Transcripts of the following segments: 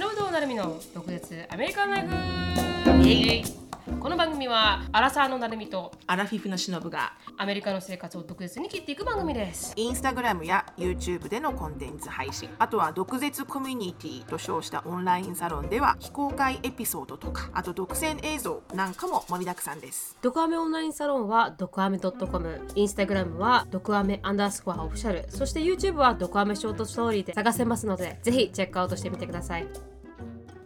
忍となるみの独立アメリカンライフイエイ。この番組はアラサーのなるみとアラフィフのしのぶがアメリカの生活を独舌に切っていく番組です。インスタグラムや YouTube でのコンテンツ配信あとは毒舌コミュニティと称したオンラインサロンでは非公開エピソードとかあと独占映像なんかも盛りだくさんです。ドクアメオンラインサロンはドクアメ .com インスタグラムはドクアメアンダースコアオフィシャル。そして YouTube はドクアメショートストーリーで探せますのでぜひチェックアウトしてみてください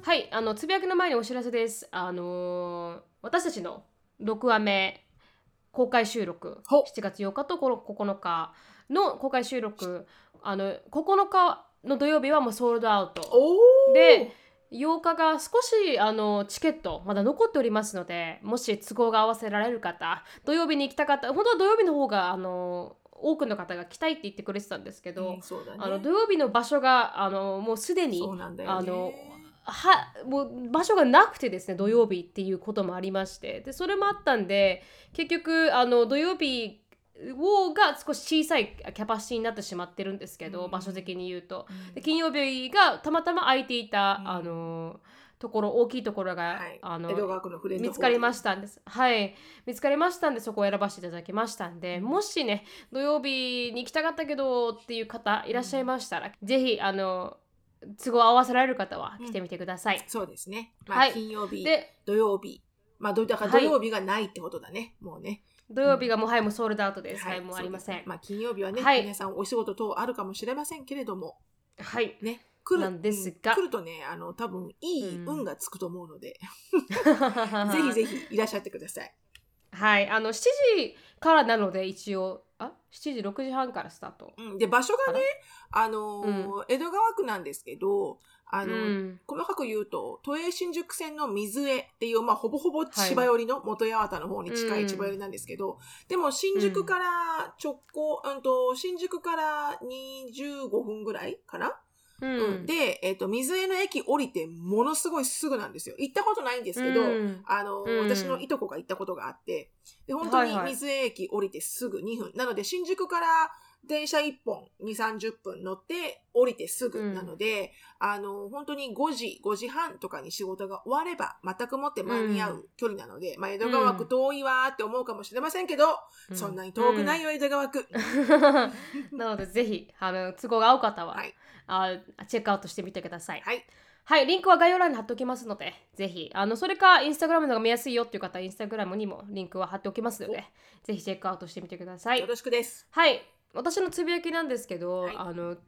はいあのつぶやきの前にお知らせです。あのー私たちの6話目公開収録ほ7月8日と9日の公開収録あの9日の土曜日はもうソールドアウト。おで8日が少しあのチケットまだ残っておりますのでもし都合が合わせられる方土曜日に行きたかった本当は土曜日の方があの多くの方が来たいって言ってくれてたんですけど、うんそうだね。あの土曜日の場所があのもうすでにそうなんだよね。あのはもう場所がなくてですね土曜日っていうこともありまして。でそれもあったんで結局あの土曜日をが少し小さいキャパシティになってしまってるんですけど、うん。場所的に言うと。うん。で金曜日がたまたま空いていた、うんあのところ大きいところが、はい。あの見つかりまししたんです。はい。見つかりましたんでそこを選ばせていただきましたんでもしね土曜日に行きたかったけどっていう方いらっしゃいましたら、ぜひあの都合合わせられる方は来てみてください、そうですね、まあはい。金曜日で土曜日。まあどだからはい。土曜日がないってことだね、もうね。土曜日がもうはいもうソールドアウトです、はい。はいもうありません。まあ金曜日はね、はい。皆さんお仕事等あるかもしれませんけれども。はい。ね。来る。なんですが。うん。来るとねあの多分いいうん運がつくと思うので、ぜひぜひいらっしゃってください。はいあの7時からなので一応あ？7時6時半からスタート。うん、で場所がねかあのー江戸川区なんですけどあの、うん。細かく言うと都営新宿線の水江っていう、まあ、ほぼほぼ千葉寄りの元八幡の方に近い千葉寄りなんですけど、でも新宿から直行、うん、と新宿から25分ぐらいかな、うん。うん。で、えっと水江の駅降りてものすごいすぐなんですよ。行ったことないんですけど、うん。あの、うん。私のいとこが行ったことがあって、で、本当にはいはい。水江駅降りてすぐ2分。なので、新宿から電車1本2、30分乗って降りてすぐなので、あの、本当に5時、5時半とかに仕事が終われば、全くもって間に合う距離なので、まあ、江戸川区遠いわーって思うかもしれませんけど、うん。そんなに遠くないよ、江戸川区。なのでぜひあの都合が合う方は、はいあチェックアウトしてみてください。はい。はい、リンクは概要欄に貼っておきますので、ぜひ、あのそれかインスタグラムの方が見やすいよっていう方はインスタグラムにもリンクは貼っておきますので、ぜひチェックアウトしてみてくださいよ。ろしくです。はい、私のつぶやきなんですけど、はいあの梅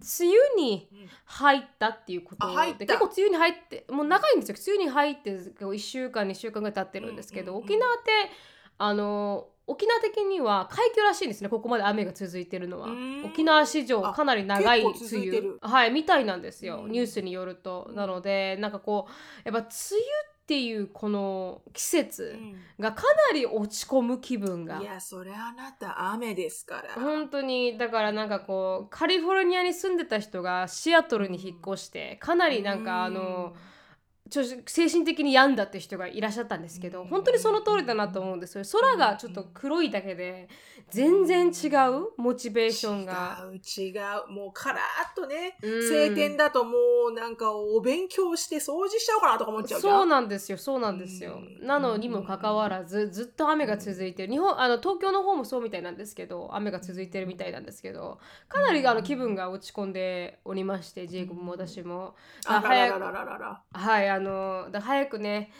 雨にうん入ったっていうことで結構梅雨に入ってもう長いんですよ梅雨に入って1週間2週間ぐらい経ってるんですけど、うんうんうん沖縄ってあの沖縄的には快挙らしいんですねここまで雨が続いてるのは。うん。沖縄史上かなり長い梅雨。る。はいみたいなんですよ、うん。ニュースによると。なのでなんかこうやっぱ梅雨っていうこの季節がかなり落ち込む気分が。いや、それあなた雨ですから。本当にだからなんかこうカリフォルニアに住んでた人がシアトルに引っ越してかなりなんかあのちょ精神的に病んだって人がいらっしゃったんですけど本当にその通りだなと思うんです。よ空がちょっと黒いだけで全然違うモチベーションが。違う違う。もうカラーっとね、うん。晴天だともうなんかお勉強して掃除しちゃおうかなとか思っちゃうそうなんですよそうなんですよ、うん。なのにもかかわらずずっと雨が続いてる日本あの東京の方もそうみたいなんですけど雨が続いてるみたいなんですけどかなりあの気分が落ち込んでおりましてジェイコブも私も。あららららららはいあのだ早くね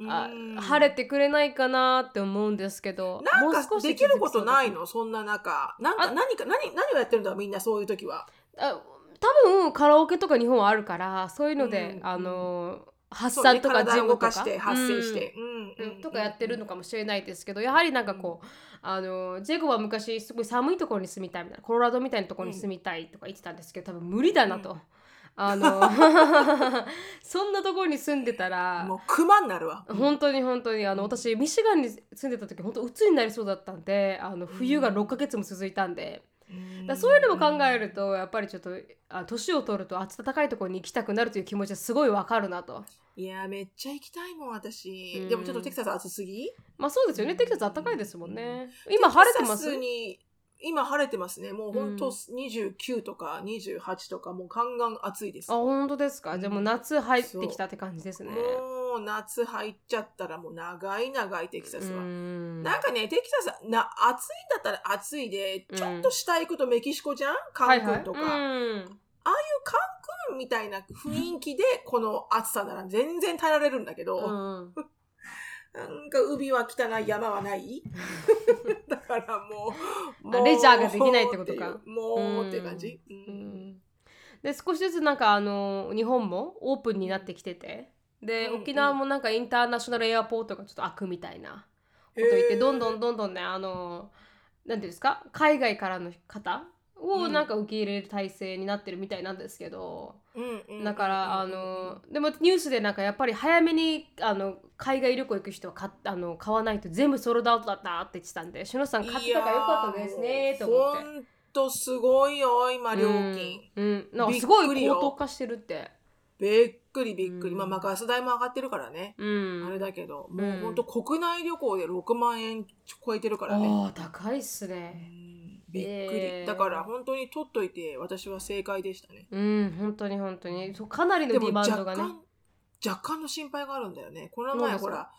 あうん。晴れてくれないかなって思うんですけどなんもう少しかできることないの？そんな中。なんかあ何か何何をやってるんだみんなそういう時は。あ多分カラオケとか日本はあるからそういうので、うんあの発散とかとかかして発生して、うん。うんとかやってるのかもしれないですけどやはりなんかこうあのジェイコブは昔すごい寒いところに住みたいみたいなコロラドみたいなところに住みたいとか言ってたんですけど多分無理だなと。うんあの そんなところに住んでたらもう熊になるわ。本当に本当にあの私ミシガンに住んでた時本当鬱になりそうだったんであの冬が6ヶ月も続いたんで、うん。だそういうのも考えるとやっぱりちょっとあ年を取ると暖かいところに行きたくなるという気持ちはすごいわかるなと。いやめっちゃ行きたいもん私、うん。でもちょっとテキサス暑すぎ？まあそうですよね。テキサス暖かいですもんね。今晴れてます？に今晴れてますね。もう本当うん。29とか28とか、もうガンガン暑いです。あ本当ですか？じゃあもう夏入ってきたって感じですね。もう夏入っちゃったらもう長い長いテキサスは。うん。なんかね、テキサス、な、暑いんだったら暑いで、うん。ちょっと下行くとメキシコじゃん？カンクンとか。はいはいうんみたいな雰囲気で、この暑さなら全然耐えられるんだけど、うんなんか海は汚い、山はない？だからもう、もうあレジャーができないってことか。もうって感じ。で少しずつなんかあの日本もオープンになってきてて。で、うん沖縄もなんかインターナショナルエアポートがちょっと開くみたいなこと言ってどんどんどんどんねあのなんていうんですか？海外からの方をうんなんか受け入れる体制になってるみたいなんですけど、だからあのでもニュースでなんかやっぱり早めにあの海外旅行行く人は買っあの買わないと全部ソールドアウトだったって言ってたんでしのさん買ってたからよかったですねと思って。ほんとすごいよ、今料金。うん、うん、なんかすごい高騰化してるって。びっくりびっくり。うんまあ、まあガス代も上がってるからね。うん。あれだけど、うんもうほんと国内旅行で6万円超えてるからね。ああ、高いっすうね。んびっくり、えーだから本当に取っといて私は正解でしたね。うん、本当に本当に。そうかなりのディでもマンドがね。若干、若干の心配があるんだよね。この前ほら、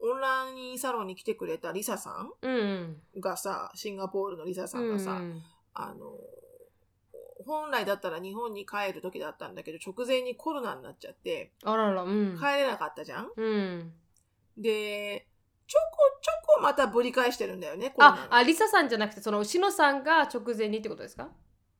オンラインサロンに来てくれたリサさうん。んがさ、シンガポールのリサさうんがさ、あの、本来だったら日本に帰る時だったんだけど、直前にコロナになっちゃって、あらら、うん。帰れなかったじゃん、うん。で、ちょこちょこまたぶり返してるんだよね、あ、があ、リサさんじゃなくて、その、しのさんが直前にってことですか？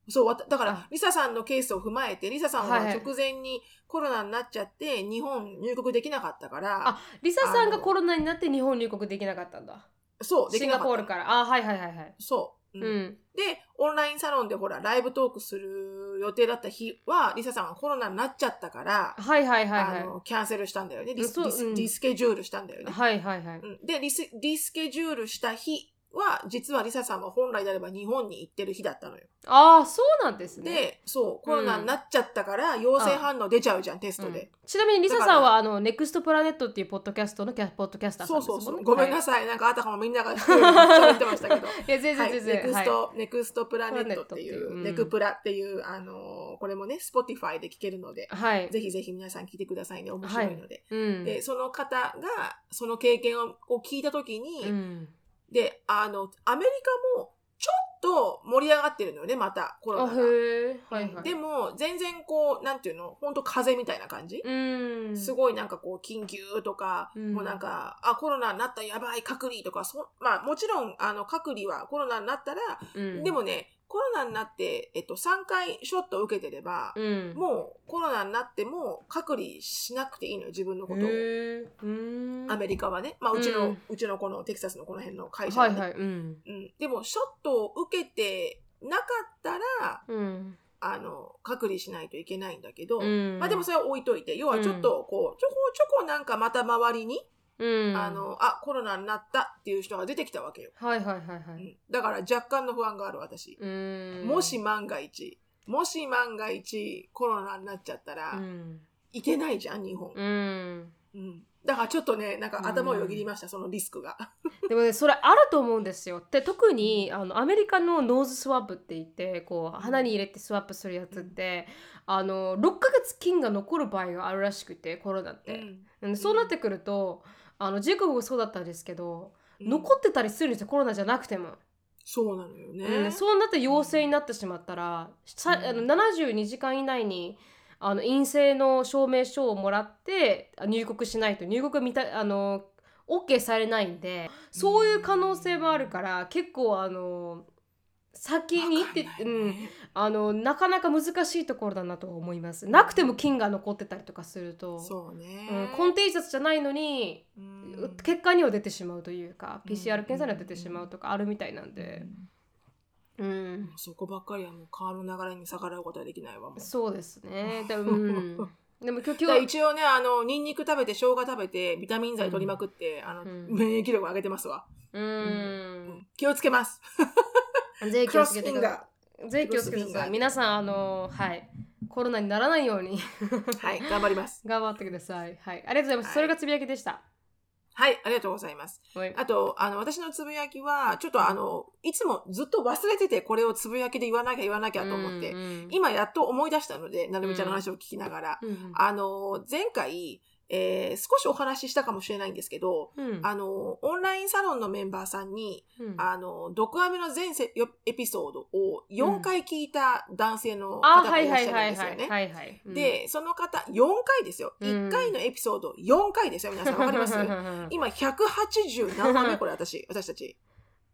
そう、だから、リサさんのケースを踏まえて、リサさんははいはい直前にコロナになっちゃって、日本入国できなかったから、あ、リサさんがコロナになって日本入国できなかったんだ。そう、でシンガポールから。あ、はいはいはいはい。そう、うんうん。で、オンラインサロンでほら、ライブトークする予定だった日は、リサさんはコロナになっちゃったから、はいはいはいはいあの、キャンセルしたんだよね。リスそうリスうんリスケジュールしたんだよね。はいはいはい。うんでリス、リスケジュールした日は、実はリサさんは本来であれば日本に行ってる日だったのよ。ああ、そうなんですね。で、そう、コロナになっちゃったから、陽性反応出ちゃうじゃん、テストで。うんちなみにリサさんはあのネクストプラネットっていうポッドキャストのキャポッドキャスターさんです。そうそうそう。ごめんなささい。なんかあたかもみんなが喋ってましたけど。い。いや全はい、然全然。ネクスト、ネクストプラネットっていうう、うんネクプラっていう、あのーこれもね、Spotify で聞けるので、はい。はい。ぜひぜひ皆さん聞いてくださいね。面白いので。うん。で、その方が、その経験をを聞いたときに、うん。で、あの、アメリカも、ちょっと盛り上がってるのよね、また、コロあナが。はいはい。でも、全然こう、なんていうの、本当風邪みたいな感じ、うん。すごいなんかこう、緊急とか、うんもうなんか、あ、コロナになったやばい、隔離とか、そまあもちろん、あの、隔離はコロナになったら、うん、でもね、コロナになって、えっと、3回ショットを受けてれば、うん。もうコロナになっても隔離しなくていいのよ、自分のことを。アメリカはね。まあ、うちの、ううんちのこのテキサスのこの辺の会社は、ねはいはい。うん。うん。でも、ショットを受けてなかったら、うん。あの、隔離しないといけないんだけど、うん。まあでもそれは置いといて、要はちょっとこう、ちょこちょこなんかまた周りに、うん。あ、の、あ、コロナになったっていう人が出てきたわけよ。はいはいはいはうい。んだから若干の不安がある私。うん。もし万が一、もし万が一コロナになっちゃったら、うん。いけないじゃん、日本。うん。うん。だからちょっとね、なんか頭をよぎりました、そのリスクが。でもねそれあると思うんですよ。で特にあのアメリカの nose swab って言ってこう鼻に入れて swab するやつって、あの6ヶ月菌が残る場合があるらしくてコロナって。うんそうなってくるとあのジェイコブもそうだったんですけど、うん残ってたりするんですよコロナじゃなくても。そうなのよね。うんそうなって陽性になってしまったら、さあのうん72時間以内にあの陰性の証明書をもらってあ入国しないと入国みたあの OK されないんでそういう可能性もあるから結構あの先に行って、わかんないうねん、あのなかなか難しいところだなとは思います。なくても菌が残ってたりとかするとそうね。うん、コンテージャスじゃないのにうん。結果には出てしまうというか、うん。PCR 検査には出てしまうとかあるみたいなんで、うん、そこばっかりはもう川の流れに逆らうことはできないわ。そうですね。でも、うん、でも今日だから今日一応ね、あの、ニンニク食べて、生姜食べて、ビタミン剤取りまくって、あの、うん。免疫力上げてますわ。ううんん、気をつけます。ぜひ気をつけてください。気をつけてください。皆さんあのはいコロナにならないようにー。はい、頑張ります。頑張ってください。はい、ありがとうございます。はいそれがつぶやきでした。はい、ありがとうございます。はいあと、あの、私のつぶやきは、ちょっとあの、いつもずっと忘れてて、これをつぶやきで言わなきゃ言わなきゃと思って、うんうん今やっと思い出したので、なるみちゃんの話を聞きながら、うんあの、前回、えー少しお話ししたかもしれないんですけど、うん。あの、オンラインサロンのメンバーさんに、うん。あの、毒アメの全エピソードを4回聞いた男性のあ、方がらっしゃるんですよね。で、その方、4回ですよ。うん。1回のエピソード4回ですよ。皆さん。わかります？今、180何番目これ私、私たち。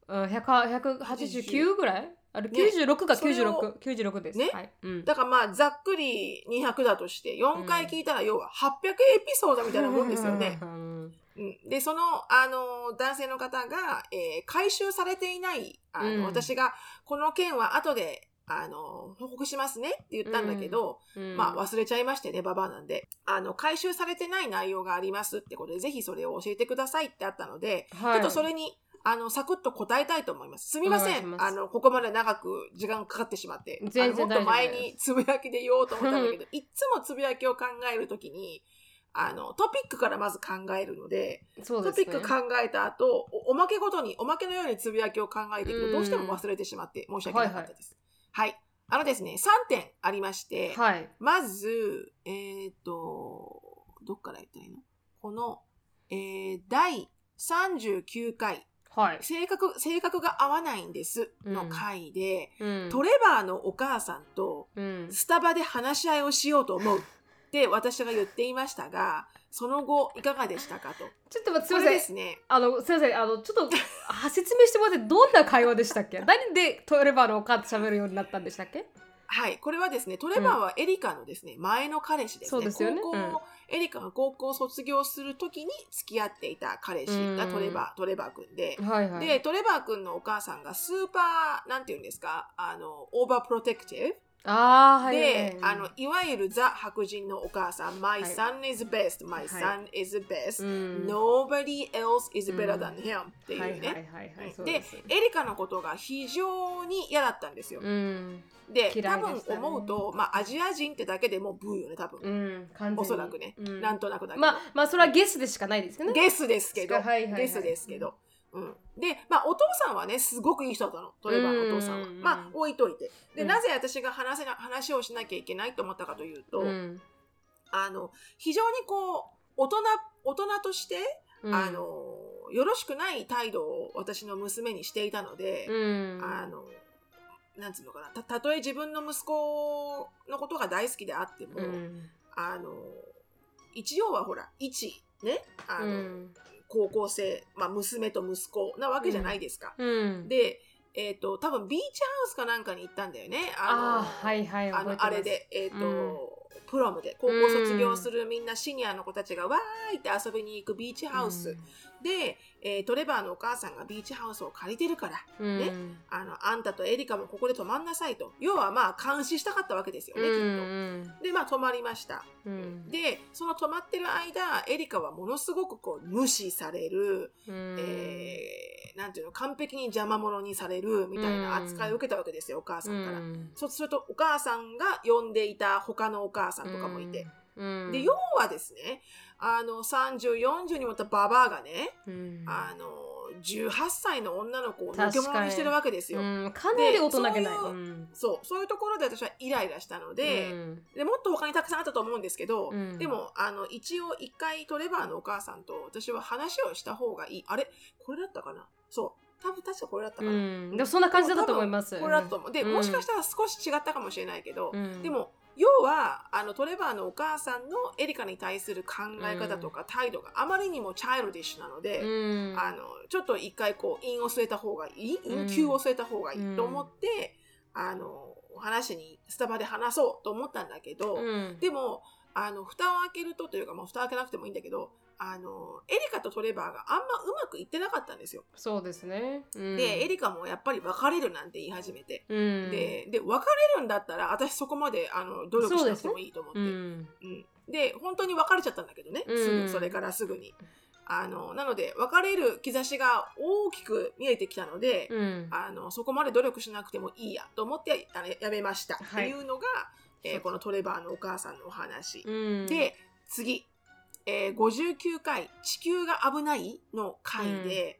うん100 189ぐらい？あれ96がそれを96、96です。ね。はい。うん。だからまあ、ざっくり200だとして、4回聞いたら要は800エピソードみたいなもんですよね。うん。うん。で、その、あの、男性の方が、えー回収されていない、あの、うん。私が、この件は後で、あの、報告しますねって言ったんだけど、うん。まあ忘れちゃいましてね、ババアなんで。あの、回収されてない内容がありますってことで、ぜひそれを教えてくださいってあったので、はい。ちょっとそれに、あの、サクッと答えたいと思います。すみません。あの、ここまで長く時間かかってしまって。全然あのもっと前につぶやきで言おうと思ったんだけど、いっつもつぶやきを考えるときに、あの、トピックからまず考えるので、ですね。トピック考えた後、おおまけごとに、おまけのようにつぶやきを考えていくと、うんどうしても忘れてしまって申し訳なかったです。はい、あのですね、3点ありまして、はい。まず、えっ、と、どっから言ったらいいの？この、えー第39回、はい。性格、性格が合わないんですの回で、うんトレバーのお母さんとうんスタバで話し合いをしようと思うって私が言っていましたが、その後いかがでしたかと。ちょっと待って、すこみません。すね。あの、すみません。あの、ちょっと、あ説明してもらって、どんな会話でしたっけ？何でトレバーのお母と喋るようになったんでしたっけ？はい。これはですね、トレバーはエリカのですね、前の彼氏ですね。すよね高校、うんエリカが高校を卒業するときに付き合っていた彼氏がトレバー、トレバー君で、はいはい。で、トレバー君のお母さんがスーパー、なんて言うんですか、あの、 overprotective。はいはいはい。で、あの、いわゆるザ白人のお母さん、My はい son is best, my はい son is best, うん nobody else is better than him っていうね。で。エリカのことが非常に嫌だったんですよ。うん。で、嫌多分思うと、まあ、アジア人ってだけでもうブーよね、多分。おそらくね、うんなんとなくだけど。まあ、まあ、それはゲスでしかないですよね。ゲスですけど、ゲスですけど。うん、で、まあ、お父さんはね、すごくいい人だったの、トレバーのお父さんはうん。まあ、置いといて。で、うんなぜ私が話せな話をしなきゃいけないと思ったかというと、うん。あの、非常にこう、大人、大人として、うんあ、の、よろしくない態度を私の娘にしていたので、うん。あの、なんつうのかな、た、たとえ自分の息子のことが大好きであっても、うん。あの、一応はほら、一、ね、あの、うん。高校生、まあ、娘と息子なわけじゃないですか。うん。で、えっ、と、多分ビーチハウスかなんかに行ったんだよね。あの、ああ、はいはい。あのあれ。で、えっ、と、うんプロムで、高校卒業するみんなシニアの子たちがわーいって遊びに行くビーチハウス。で、えートレバーのお母さんがビーチハウスを借りてるから、うん。ねあの、あんたとエリカもここで泊まんなさいと。要はまあ、監視したかったわけですようね、ん。きっと。で、まあ、泊まりました。うん。で、その泊まってる間、エリカはものすごくこう、無視される、うん、えーなんていうの、完璧に邪魔者にされるみたいな扱いを受けたわけですよ、お母さんから。うんそうすると、お母さんが呼んでいた他のお母さんとかもいて。、うん、で、要はですね、あの、30、40にもったババアがね、うん、あの、18歳の女の子をのけ者にしてるわけですよ。うん、かなり大人げない。でそういううんそう、そういうところで私はイライラしたので、うんでもっと他にたくさんあったと思うんですけど、うんでも、あの、一応一回トレバーのお母さんと私は話をした方がいい。あれ？これだったかな？そう。多分確かこれだったかな。うん、でもそんな感じだったと思います。これだったと思う。で、うんもしかしたら少し違ったかもしれないけど、うんで、も、要は、あの、トレバーのお母さんのエリカに対する考え方とか態度があまりにもチャイルディッシュなので、うん、あの、ちょっと一回こう、韻を据えた方がいい、うん。韻、級を据えた方がいい？と思って、あの、話に、スタバで話そうと思ったんだけど、うん、でも、あの、蓋を開けるとというか、もう蓋を開けなくてもいいんだけど、あの、エリカとトレバーがあんまうまくいってなかったんですよ。そうですね。うん、で、エリカもやっぱり別れるなんて言い始めて。うん、で、で、別れるんだったら、私そこまで、あの、努力しなくてもいいと思って。ううんん、で、本当に別れちゃったんだけどね。すうんぐ、それからすぐに。あの、なので、別れる兆しが大きく見えてきたので、うん、あの、そこまで努力しなくてもいいやと思ってあのやめました。はいっていうのが、えーこのトレバーのお母さんのお話。うん、で、次。えー59回「地球が危ない」の回で、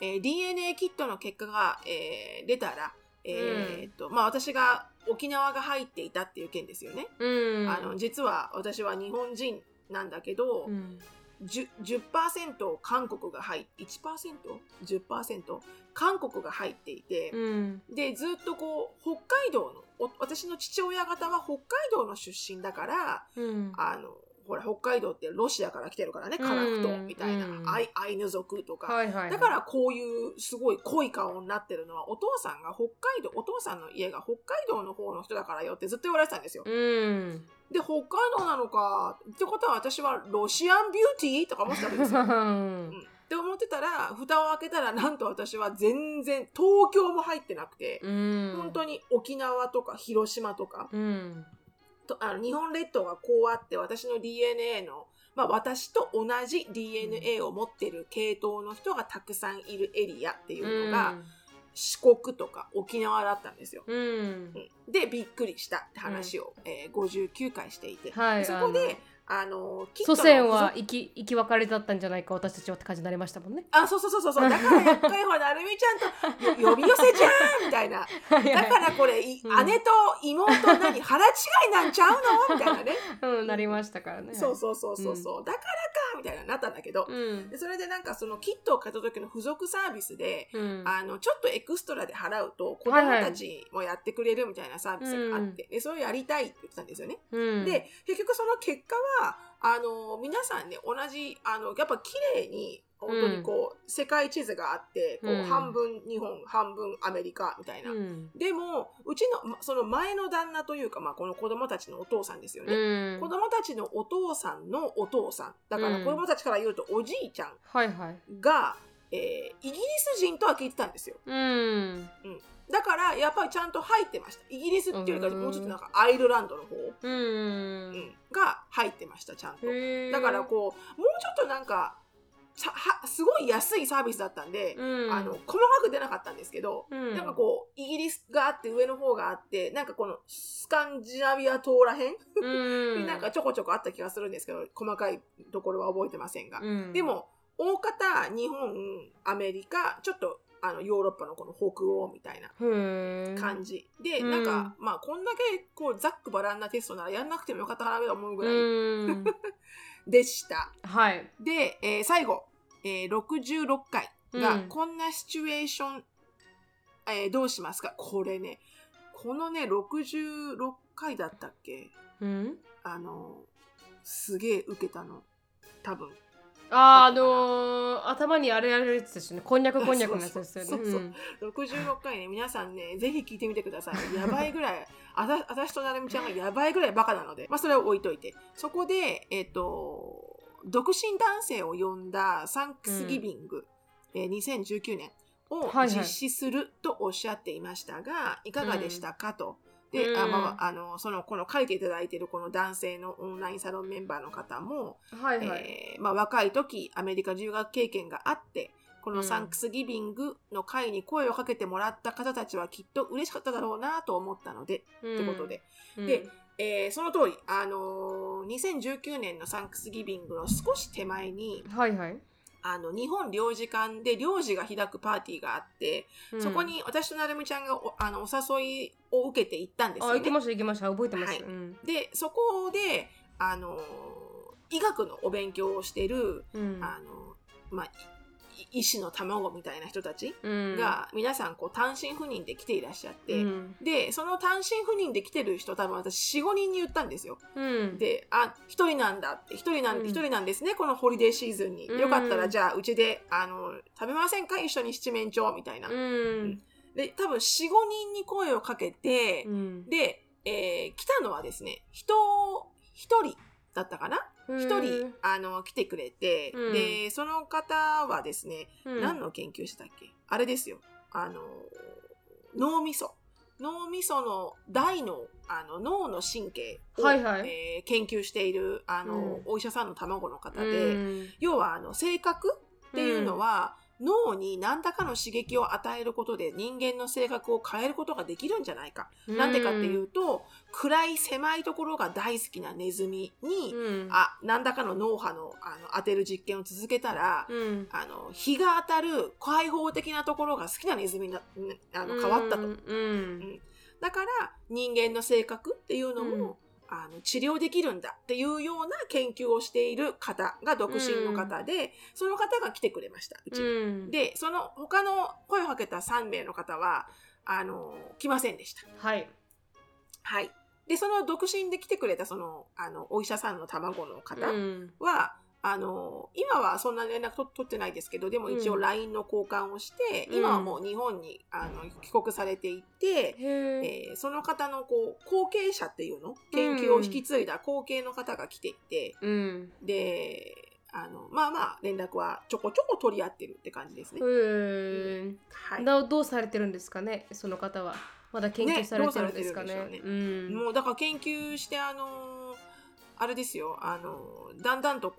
えー DNA キットの結果が、えー出たら、えーっとまあ、私が沖縄が入っていたっていう件ですよね。うん。あの実は私は日本人なんだけど、うん、10%, 10韓国が入って 1%?10% 韓国が入っていて、うん。でずっとこう北海道のお私の父親方は北海道の出身だからうん。あのほら北海道ってロシアから来てるからねカラフトみたいな、うんアイアイヌ族とか、はいはいだからこういうすごい濃い顔になってるのはお父さんが北海道お父さんの家が北海道の方の人だからよってずっと言われてたんですよ。うん。で北海道なのかってことは私はロシアンビューティーとか思ってたわけですよ。うん。って思ってたら蓋を開けたらなんと私は全然東京も入ってなくて、うん。本当に沖縄とか広島とかうあの日本列島がこうあって私の DNA の、まあ、私と同じ DNA を持ってる系統の人がたくさんいるエリアっていうのが、四国とか沖縄だったんですよ。うん。うん。でびっくりしたって話を、えー59回していて、はいそこであの祖の先は生き生き別れだったんじゃないか私たちはって感じになりましたもんね。あそうそうそうそうそう。だからやっぱりほらなるみちゃんとよ呼び寄せじゃんみたいな。だからこれ、いうん。姉と妹何腹違いなんちゃうの？みたいなね。うんなりましたからね。そうそうそうそうそう、だからかみたいななったんだけど、うん。でそれでなんかそのキットを買った時の付属サービスで、うん。あのちょっとエクストラで払うと子供はいはいたちもやってくれるみたいなサービスがあって、でそれをやりたいって言ってたんですよね。うん。で結局その結果はあの皆さんね同じあのやっぱ綺麗に本当にこう、世界地図があってこう、うん半分日本半分アメリカみたいな。うんでもうちのまその前の旦那というか、まあ、この子供たちのお父さんですよね。うん子供たちのお父さんのお父さんだからうん子供たちから言うとおじいちゃんはいはい。が、えーイギリス人とは聞いてたんですよ。うん。だからやっぱりちゃんと入ってました。イギリスっていうよりかうんもうちょっとなんかアイルランドの方、うんうんが入ってましたちゃんと。だからこうもうちょっとなんかさはすごい安いサービスだったんで、うん。あの細かく出なかったんですけど、うん。なんかこうイギリスがあって上の方があってなんかこのスカンジナビア島らへん？うん。なんかちょこちょこあった気がするんですけど細かいところは覚えてませんが、うん。でも大方日本アメリカちょっとあのヨーロッパのこの北欧みたいな感じ。で、うん。なんかまあこんだけこうざっくばらんなテストならやんなくてもよかったかなと思うぐらいうん。でした。はい。で、えー最後、えー66回が、うん。こんなシチュエーション、えーどうしますか？これねこのね66回だったっけ？うん。あのすげえ受けたの。多分あーあのー頭にあれやるやつですよね。こんにゃくこんにゃくのやつですよね。そうそうそう。66回ね皆さんねぜひ聞いてみてください。やばいぐらいあた私となるみちゃんがやばいぐらいバカなので、まあ、それを置いといて。そこでえっ、と独身男性を呼んだサンクスギビング、えー2019年をはいはい。実施するとおっしゃっていましたが、い、かがでしたかと。で、うんあまあ、あのそのこの書いていただいているこの男性のオンラインサロンメンバーの方も、はいはい。えーまあ、若い時アメリカ留学経験があってこうんのサンクスギビングの会に声をかけてもらった方たちはきっと嬉しかっただろうなと思ったので、ってことで、うんで、えーその通り、あのー2019年のサンクスギビングの少し手前にはいはい。あの日本領事館で領事が開くパーティーがあって、うん。そこに私となるみちゃんがおあのお誘いを受けて行ったんですよね。あ行き。ました行きました。覚えてます。はい。うん。でそこで、あのー医学のお勉強をしてるうん。あの、まあ、い医師の卵みたいな人たちうん。が、皆さんこう単身赴任で来ていらっしゃって、うん。でその単身赴任で来てる人多分私45人に言ったんですよ。うん。で「あ一人なんだ」って「一人なんう人なんですねこのホリデーシーズンに、うん。よかったらじゃあうちであの食べませんか？一緒に七面鳥」みたいな。うん。で多分45人に声をかけて、うん。で、えー来たのはですね人一人だったかな？一人あの来てくれて、うん。でその方はですね、うん。何の研究してたっけ？あれですよ。あの脳みそ。脳みその大脳あの脳の神経を、はいはい。えー研究しているあの、うん。お医者さんの卵の方で、うん。要はあの性格っていうのは、脳に何らかの刺激を与えることで人間の性格を変えることができるんじゃないか。なんでかっていうと、暗い狭いところが大好きなネズミに、うん、あ、何らかの脳波のあの当てる実験を続けたら、うん、あの、日が当たる開放的なところが好きなネズミになあの変わったと。うん。うん。だから人間の性格っていうのも、あの治療できるんだっていうような研究をしている方が独身の方で、その方が来てくれました、うちに。うんで、その他の声をかけた3名の方は、あの、来ませんでした。はい。はい。で、その独身で来てくれたその、あの、お医者さんの卵の方うんは、あの、今はそんな連絡と取ってないですけど、でも一応うん LINE の交換をして、うん今はもう日本にあの帰国されていて、へえ。えーその方のこう後継者っていうの研究を引き継いだ後継の方が来ていて、うん。であのまあまあ連絡はちょこちょこ取り合ってるって感じですね。へえ。はい、などうされてるんですかね、その方は。まだ研究ねされてるんですかね。どうされてるうん。もうだから研究してあのあれですよあのだんだんとこ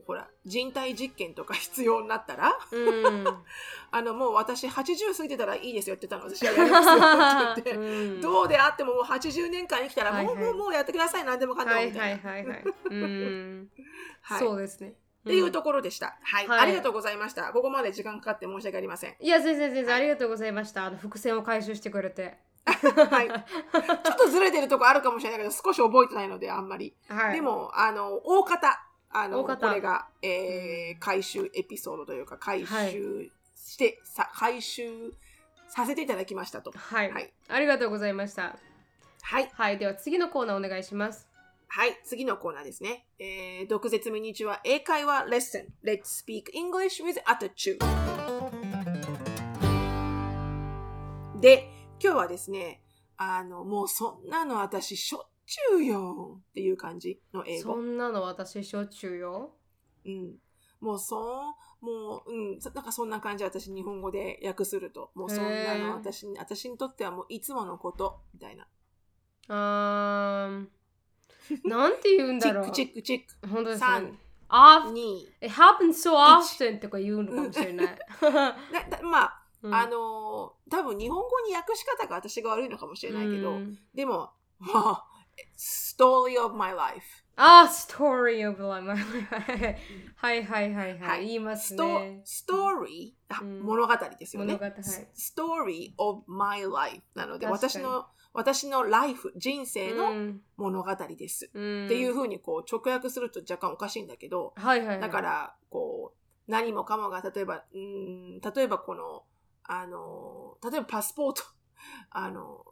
うほら人体実験とか必要になったらうん。あのもう私80過ぎてたらいいですよって言ったの私はやりますよって言って。うんどうであってももう80年間生きたらもう、はいはいもうもうやってください何でもかんでもはいみたな、はいいはいはい。うん。はいそうですね。っていうところでした。はい、はいありがとうございました。ここまで時間かかって申し訳ありません。いや、全然全然はいありがとうございました。あの伏線を回収してくれて。はい。ちょっとずれてるとこあるかもしれないけど、少し覚えてないので、あんまり。はい。で、も、あの、大方、あの、これが、えー、回収エピソードというか、回収して、さ回収させていただきましたと。はい、はいありがとうございました。はい。はい。では次のコーナーお願いします。はい。次のコーナーですね。えー、毒舌ミニチュア英会話レッスン。Let's speak English with attitude. で、今日はですね、あの、もうそんなの私しょっちゅうよっていう感じの英語。そんなの私しょっちゅうよ。うん。もうそう、もう、うん、そなんかそんな感じ私日本語で訳すると、もうそんなの私に、私にとってはもういつものこと、みたいな。あーん。なんて言うんだろう チック。チックチック。本当ですね三。Often. 2。It happens so often とか言うのかもしれない。まあ、うんあのー多分日本語に訳し方が私が悪いのかもしれないけど、うんでも、もう、story of my life。あ、story of life. はいはいはいは。はいい言いますね。ストーリー、物語ですよね。物語はいストーリー of my life なので、私の、私のライフ、人生のうん物語です。うんっていうふうにこう直訳すると若干おかしいんだけど、はいはいはい。だから、こう、何もかもが、例えば、うーん、例えばこの、あの、例えばパスポート、あの、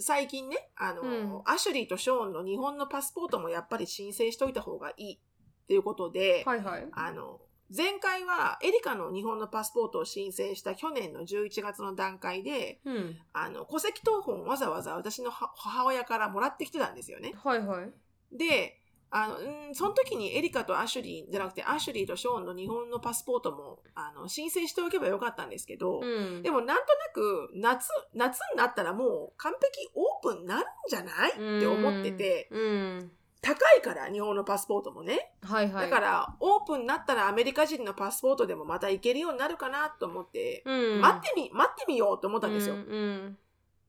最近ね、あの、うんアシュリーとショーンの日本のパスポートもやっぱり申請しといた方がいいっていうことで、はいはい。あの、前回はエリカの日本のパスポートを申請した去年の11月の段階で、うん。あの、戸籍謄本わざわざ私のは母親からもらってきてたんですよね。はいはい。で、あの、うん、その時にエリカとアシュリーじゃなくて、アシュリーとショーンの日本のパスポートも、あの、申請しておけばよかったんですけど、うん。でもなんとなく、夏、夏になったらもう完璧オープンになるんじゃない？って思ってて、うん。高いから、日本のパスポートもね。はいはい。だから、オープンになったらアメリカ人のパスポートでもまた行けるようになるかなと思って、うん、待ってみ、待ってみようと思ったんですよ。うん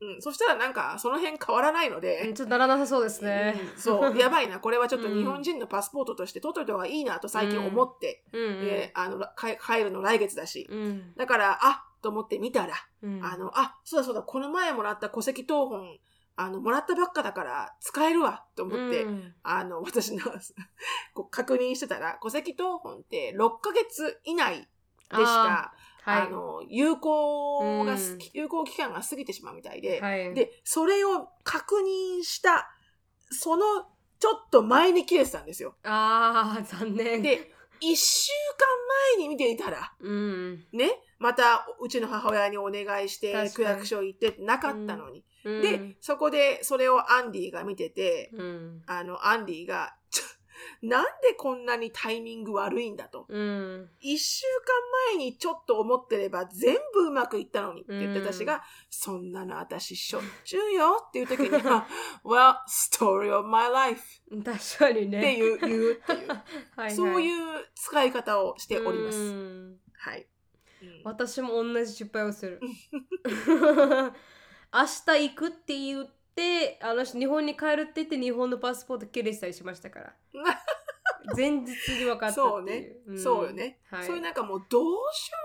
うんうん、そしたらなんか、その辺変わらないので、うん。ちょっとならなさそうですね。うんそう、やばいな、これはちょっと日本人のパスポートとして取っといた方がいいなと最近思って、うんうん。であのか帰るの来月だし。うん。だから、あと思って見たら、うん。あの、あ、そうだそうだ、この前もらった戸籍謄本、あの、もらったばっかだから使えるわと思って、うんあの、私のこう確認してたら、戸籍謄本って6ヶ月以内でしか、あ,、はい。の、有効が、うん有効期間が過ぎてしまうみたいで、はい、で、それを確認した、そのちょっと前に切れてたんですよ。ああ、残念。で、一週間前に見ていたら、うん。ね、またうちの母親にお願いして区役所行ってなかったのに。うん、で、そこでそれをアンディが見てて、うん。あの、アンディが、なんでこんなにタイミング悪いんだと。うん。一週間前にちょっと思ってれば全部うまくいったのにって言ってうん私が、そんなの私しょっちゅうよっていう時には、Well, story of my life 確かにね。っていう、言うっていう、はいはい、そういう使い方をしております。うんはい。うん私も同じ失敗をする 明日行くって言ってあの日本に帰るって言って日本のパスポート切れしたりしましたから。前日に分かったっていう。そうね、ん。そうよね、はい、そういうなんかもうどうしよ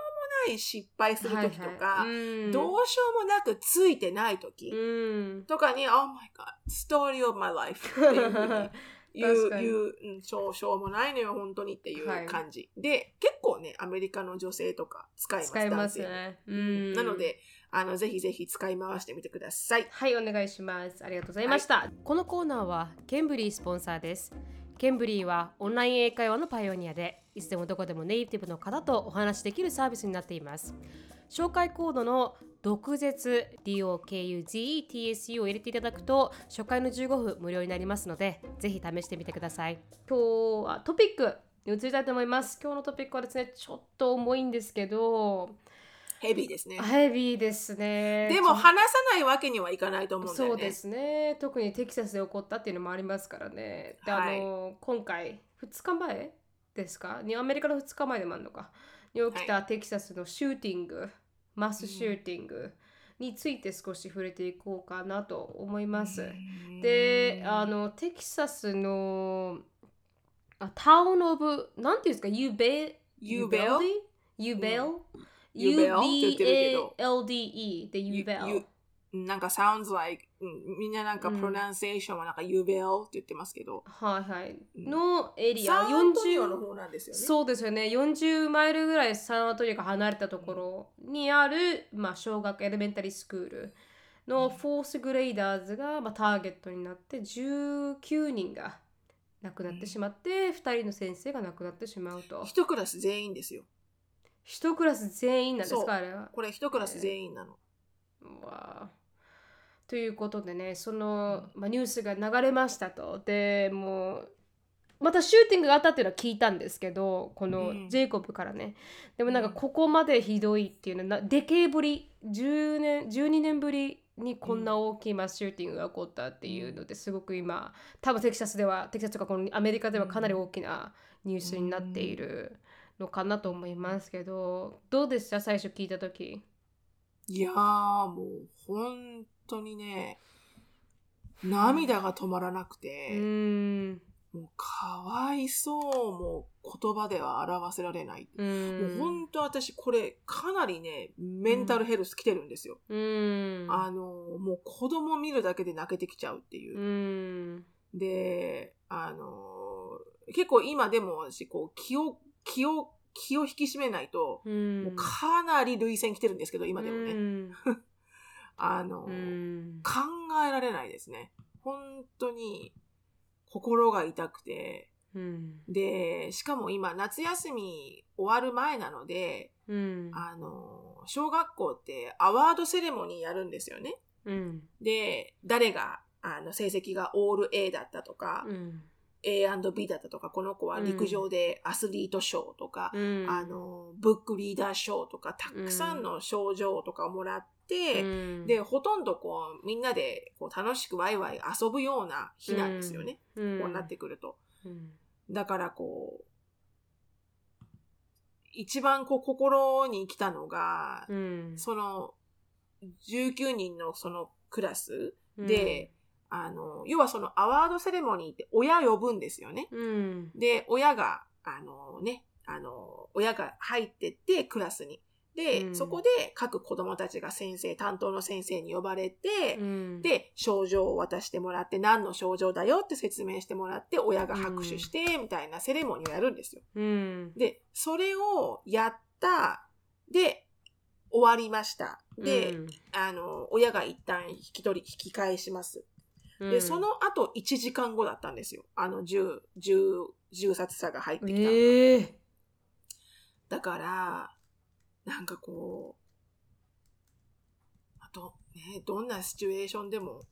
うもない失敗する時とか、はいはい。うん。どうしようもなくついてない時うん。とかに、Oh my god, story of my life っていうふうに言うう、うん、しょうしょうもないのよ本当にっていうはい。感じ、で結構ねアメリカの女性とか使います使いますね、うもん、なのであのぜひぜひ使い回してみてくださいはい、お願いします。ありがとうございました。このコーナーはケンブリースポンサーです。ケンブリーはオンライン英会話のパイオニアで、いつでもどこでもネイティブの方とお話しできるサービスになっています。紹介コードの毒舌 DOKUZETSU を入れていただくと初回の15分無料になりますのでぜひ試してみてください今日はトピックに移りたいと思います今日のトピックはですねちょっと重いんですけどヘビーですね。ヘビーですね。でも話さないわけにはいかないと思うんだよね。そうですね。特にテキサスで起こったっていうのもありますからね。で、はい。あの今回2日前ですか？にアメリカの2日前でもあるのか。に起きたテキサスのシューティング、マスシューティングについて少し触れていこうかなと思います、であのテキサスのあタウンオブなんていうんですか？ユベユベルユベルユベルって言ってるけど。UBALDE でなんか sounds like、うん、みんななんかうん。プロナンセーションはなんかユベルって言ってますけど、はいはい。うん。のエリア、サントニオの40方なんですよね。そうですよね。40マイルぐらいサンアントニオが離れたところにある、まあ、小学エレメンタリースクール。の fourth graders が、まあ、ターゲットになって19人が亡くなってしまって、2人の先生が亡くなってしまうと。一クラス全員ですよ。一クラス全員なんですそう。かあれは。これ一クラス全員なの。わあということでねその、まあ、ニュースが流れましたと。でもうまた shooting があったっていうのは聞いたんですけどこのうんジェイコブからね、でもなんかうん。ここまでひどいっていうのはなデケぶり10年12年ぶりにこんな大きい mass shooting が起こったっていうのですごく今多分テキサスではテキサスとかこのアメリカではかなり大きなニュースになっているのかなと思いますけどどうでした？最初聞いた時いやーもう本当にね、涙が止まらなくうて、ーんもうかわいそうもう言葉では表せられない。うもんう本当私これかなりね、メンタルヘルス来てるんですよ。うんあの、もう子供見るだけで泣けてきちゃうっていう。うんで、あの、結構今でも私こう気を、気を、気を引き締めないと、うんもうかなり涙腺来てるんですけど、今でもね。うん あの、うん考えられないですね。本当に心が痛くて。うんで、しかも今夏休み終わる前なので、うんあの、小学校ってアワードセレモニーやるんですよね。うんで、誰が、あの、成績がオール A だったとか、うん A&B だったとか、この子は陸上でアスリート賞とか、うん。あの、ブックリーダー賞とか、たくさんの賞状とかをもらって、うん。で、ほとんどこう、みんなでこう楽しくワイワイ遊ぶような日なんですよね。うん。こうなってくると。うん。だからこう、一番こう心に来たのが、うん。その、19人のそのクラスで、あの、要はそのアワードセレモニーって親呼ぶんですよね。うんで、親が、あのね、あの、親が入ってってクラスに。で、うんそこで各子供たちが先生、担当の先生に呼ばれて、うんで、症状を渡してもらって、何の症状だよって説明してもらって、親が拍手して、みたいなセレモニーをやるんですよ。うんで、それをやった、で、終わりました。で、うんあの、親が一旦引き取り、引き返します。で、その後1時間後だったんですよ。あの、銃、銃、銃殺者が入ってきたのが。ええだから、なんかこう、あと、ね、どんなシチュエーションでも、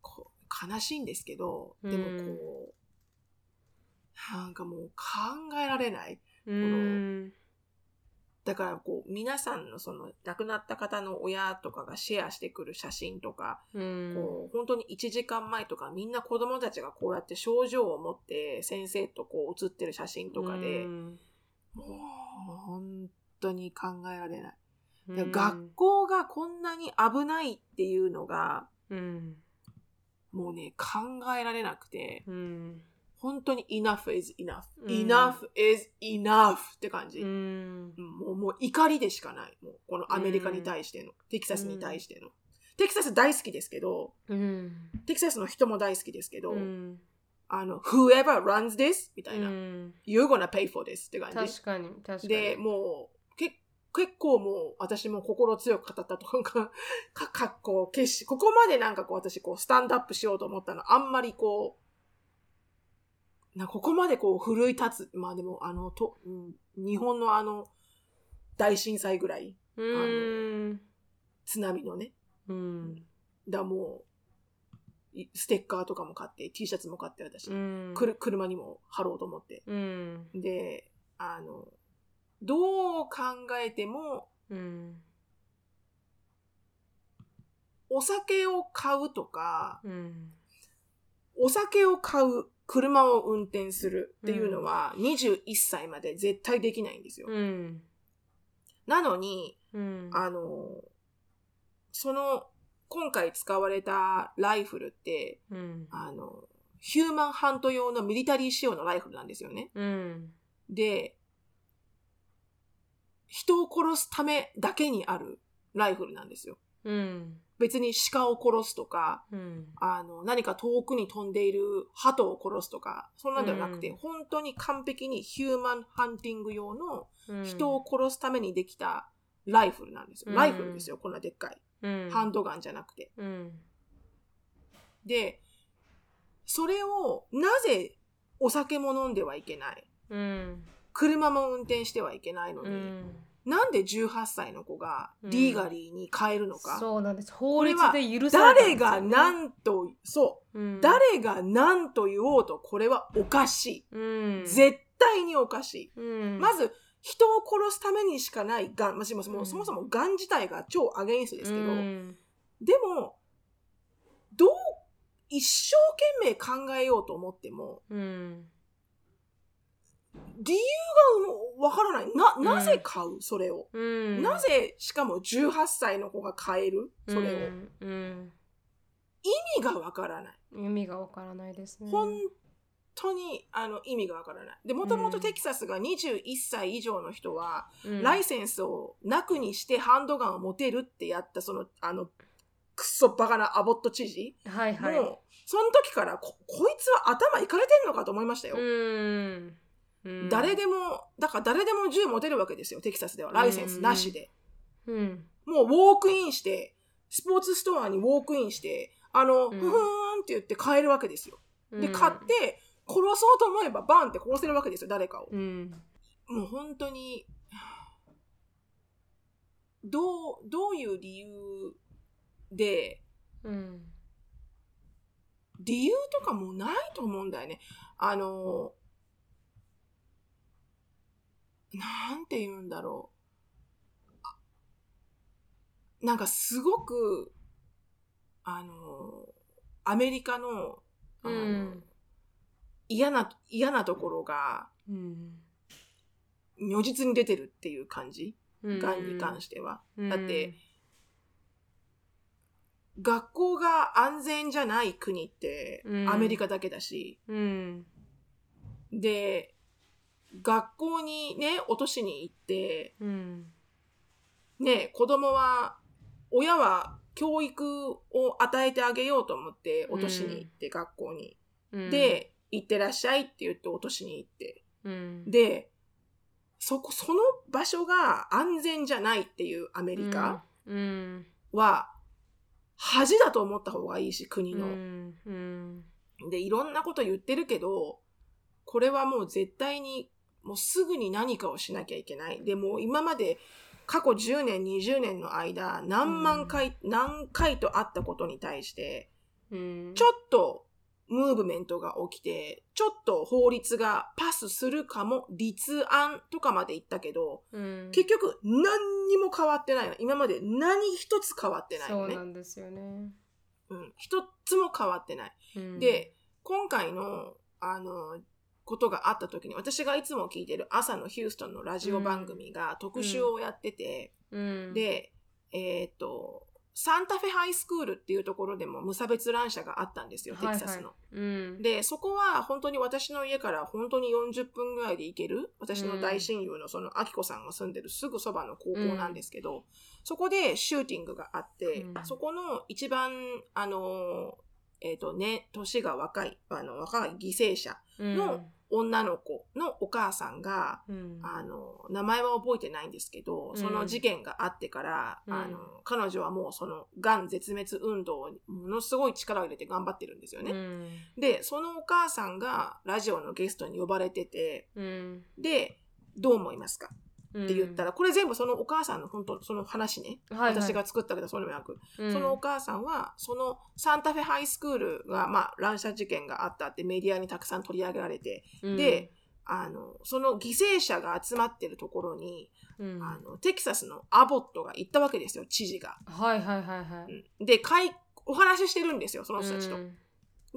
こう、悲しいんですけど、でもこう、なんかもう考えられない。うんだからこう、皆さんのその亡くなった方の親とかがシェアしてくる写真とか、うん。こう本当に1時間前とかみんな子供たちがこうやって症状を持って先生とこう写ってる写真とかで、うん。もう本当に考えられない。うん。学校がこんなに危ないっていうのが、うん。もうね、考えられなくて、うん本当に enough is enough. うん enough is enough って感じ。うんうんもうもう怒りでしかない。もうこのアメリカに対しての、テキサスに対しての。テキサス大好きですけど、うんテキサスの人も大好きですけど、うんあの、whoever runs this みたいな、うん you're gonna pay for this って感じ。確かに確かにで、もう、け結構もう、私も心強く語ったとか、か、かっこう、決し、ここまでなんかこう、私こう、スタンドアップしようと思ったの、あんまりこう、な、ここまでこう、奮い立つ。まあでも、あの、と、うん日本のあの、大震災ぐらい、うん。津波のね、うん。だ、もう、いステッカーとかも買って、T シャツも買って、私、うん。くる車にも貼ろうと思って。うん。で、あの、どう考えても、うん。お酒を買うとか、うん。お酒を買う、車を運転するっていうのは21歳まで絶対できないんですよ。うんなのに、うんあの、その、今回使われたライフルって、うんあの、ヒューマンハント用のミリタリー仕様のライフルなんですよね。うんで、人を殺すためだけにあるライフルなんですよ。うん別に鹿を殺すとか、うんあの、何か遠くに飛んでいる鳩を殺すとか、そんなんではなくて、うん本当に完璧にヒューマンハンティング用のうん人を殺すためにできたライフルなんですよ。うんライフルですよ、こんなでっかい。うんハンドガンじゃなくて。うんで、それを、なぜお酒も飲んではいけない？うん車も運転してはいけないのに、うんなんで18歳の子がうん。リーガリーに変えるのか？そうなんです。法律で許され誰が何と、そう、うん。誰が何と言おうとこれはおかしい。うん。絶対におかしい。うん。まず、人を殺すためにしかないガン、まあ、もううん。そもそもガン自体が超アゲインストですけど、うん。でも、どう、一生懸命考えようと思っても、うん理由がわからない。な、なぜ買う？それを。うんなぜ、しかも18歳の子が買える？それを。うんうん意味がわからない。意味がわからないですね本当に、あの、意味がわからない。で、もともとテキサスが21歳以上の人は、うんライセンスをなくにしてハンドガンを持てるってやった、その、あの、くっそバカなアボット知事？はいはいもう、その時からこ、こいつは頭いかれてんのかと思いましたよ。うんうん誰でも、だから誰でも銃持てるわけですよ、テキサスでは。ライセンスなしで。うんもうウォークインして、スポーツストアにウォークインして、あの、んふーんって言って買えるわけですよ。で、うん買って、殺そうと思えばバンって殺せるわけですよ、誰かを。うんもう本当に、どう、どういう理由で、うん理由とかもないと思うんだよね。あの、なんて言うんだろう。あなんかすごく、あの、アメリカの、あのうん嫌な、嫌なところが、うん如実に出てるっていう感じ？うんがんに関しては。うんだって、学校が安全じゃない国ってうんアメリカだけだし、うんで、学校にね、落としに行って、うん。ね、子供は、親は教育を与えてあげようと思って落としに行って、学校に。うん。で、行ってらっしゃいって言って落としに行って。うん。で、そこ、その場所が安全じゃないっていうアメリカうん。は、恥だと思った方がいいし、国うの。で、いろんなこと言ってるけど、これはもう絶対に、もうすぐに何かをしなきゃいけない。でも今まで過去10年、20年の間、何万回、何回とあったことに対して、うんちょっとムーブメントが起きて、ちょっと法律がパスするかも、立案とかまで言ったけど、うん結局何にも変わってないの。今まで何一つ変わってないそうのね。なんですよねうん。一つも変わってない。うんで、今回の、あの、ことがあった時に、私がいつも聞いてる朝のヒューストンのラジオ番組が特集をやってて、うん、で、えっ、と、サンタフェハイスクールっていうところでも無差別乱射があったんですよ、テキサスの。うん、で、そこは本当に私の家から本当に40分ぐらいで行ける、私の大親友のそのアキコさんが住んでるすぐそばの高校なんですけど、そこでシューティングがあって、うん。そこの一番、あの、えっ、とね、年が若い、あの、若い犠牲者の女の子のお母さんが、うん、あの、名前は覚えてないんですけど、うん。その事件があってから、うん。あの、彼女はもうその、がん絶滅運動にものすごい力を入れて頑張ってるんですよね。うん。で、そのお母さんがラジオのゲストに呼ばれてて、うん、で、どう思いますか？っって言ったら、これ全部そのお母さんの本当、その話ね。はいはい、私が作ったけど、そうでもなく、うん、そのお母さんは、そのサンタフェハイスクールが、まあ、乱射事件があったってメディアにたくさん取り上げられて、うん、で、あの、その犠牲者が集まってるところに、うん、あの、テキサスのアボットが行ったわけですよ、知事が。はいはいはいはい。うん。で、かいお話ししてるんですよ、その人たちと。うん。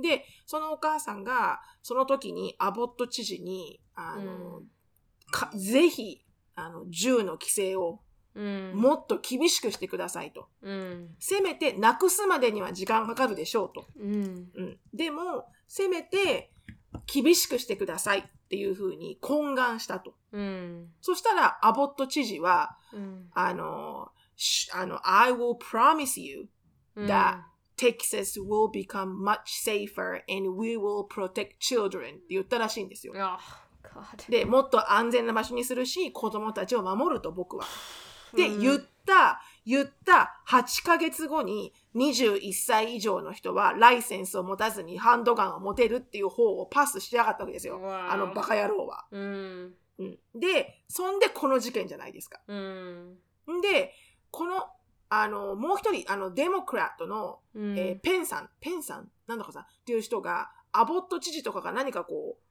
で、そのお母さんが、その時にアボット知事に、あの、うん。かぜひ、あの、銃の規制をうん、もっと厳しくしてくださいと。うん、せめてなくすまでには時間かかるでしょうと。うん、うん。でも、せめて厳しくしてくださいっていうふうに懇願したと。うん、そしたら、アボット知事は、うん、あの、しあの、I will promise you だ Texas will become much safer and we will protect children って言ったらしいんですよ。で、もっと安全な場所にするし、子供たちを守ると僕は。で、うん。言った、言った8ヶ月後に21歳以上の人はライセンスを持たずにハンドガンを持てるっていう方をパスしやがったわけですよ。わああのバカ野郎は。うん、うん、で、そんでこの事件じゃないですか。うん、ん。で、この、あの、もう一人、あの、デモクラットの、うん、えーペンさん、ペンさん？なんだかさん？っていう人が、アボット知事とかが何かこう、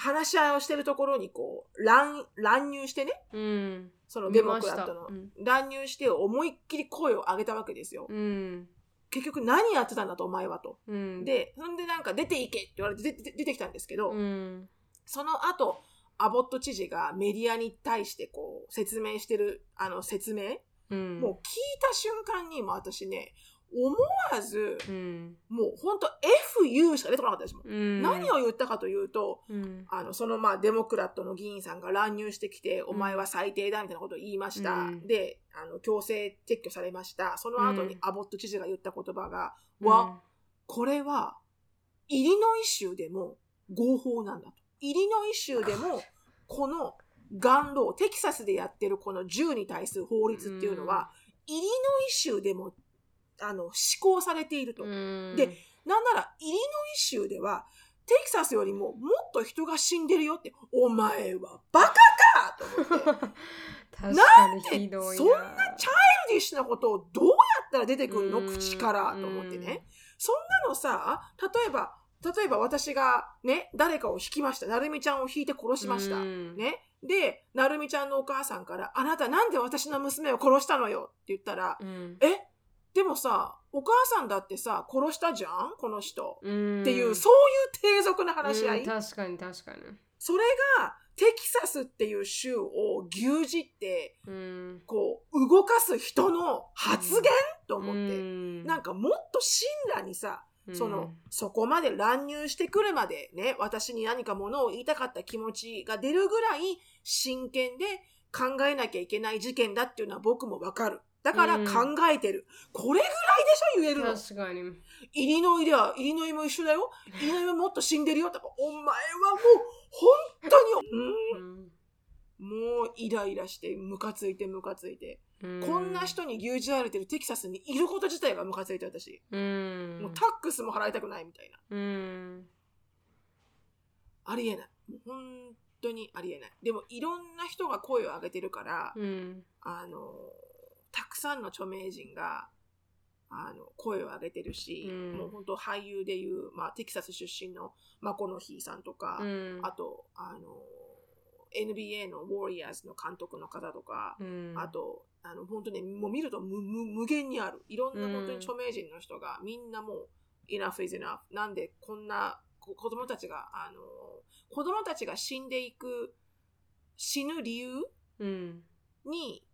話し合いをしてるところにこう、乱、乱入してね、うん、そのデモクラットの。うん。乱入して思いっきり声を上げたわけですよ。うん、結局何やってたんだとお前はと。うん、で、そんでなんか出ていけって言われて出て出てきたんですけど、うん、その後、アボット知事がメディアに対してこう説明してるあの説明、うん、もう聞いた瞬間にもう私ね、思わず、うん、もう本当 FU しか出てこなかったですもん。うん、何を言ったかというと、うん、あの、そのまあデモクラットの議員さんが乱入してきて、お前は最低だみたいなことを言いました。うん。で、あの、強制撤去されました。その後うんにアボット知事が言った言葉が、うん。は、これは、イリノイ州でも合法なんだと。イリノイ州でも、このガンロー、テキサスでやってるこの銃に対する法律っていうのは、イリノイ州でも、あの、施行されていると。うん、でなんなら、イリノイ州では、テキサスよりももっと人が死んでるよって、お前はバカかと思って。確かにひどいな。そんなチャイルディッシュなことをどうやったら出てくるの？うん口からと思ってね。そんなのさ、例えば、例えば私がね、誰かを引きました。なるみちゃんを引いて殺しました。うんね。で、なるみちゃんのお母さんから、あなたなんで私の娘を殺したのよ？って言ったら、うん、え？でもさ、お母さんだってさ、殺したじゃん？この人。うん、っていう、そういう低俗な話し合い？うん確かに確かに。それが、テキサスっていう州を牛耳って、うん、こう、動かす人の発言、と思って。うんなんかもっと信羅にさ、うんその、そこまで乱入してくるまでね、私に何かものを言いたかった気持ちが出るぐらい真剣で考えなきゃいけない事件だっていうのは僕もわかる。だからうん考えてる。これぐらいでしょ言えるの。確かに。イリノイでは、イリノイも一緒だよ。イリノイももっと死んでるよ。とか、お前はもう、本当に、うんうんもうイライラして、ムカついてムカついて。うんこんな人に牛耳られてるテキサスにいること自体がムカついて私。うん、もうタックスも払いたくないみたいな。うん、ありえない。本当にありえない。でもいろんな人が声を上げてるから、うん、あの、たくさんの著名人が、あの、声を上げてるし、うん。もう本当俳優でいう、まあ、テキサス出身のマコノヒーさんとか、うん、あと、あの、NBA のウォリアーズの監督の方とか、うん、あと、あの、本当に、もう見ると無無無限にある。いろんなうん本当に著名人の人が、みんなもう、enough is enough。なんでこんなこ子供たちが、あの、子供たちが死んでいく、死ぬ理由うん。に、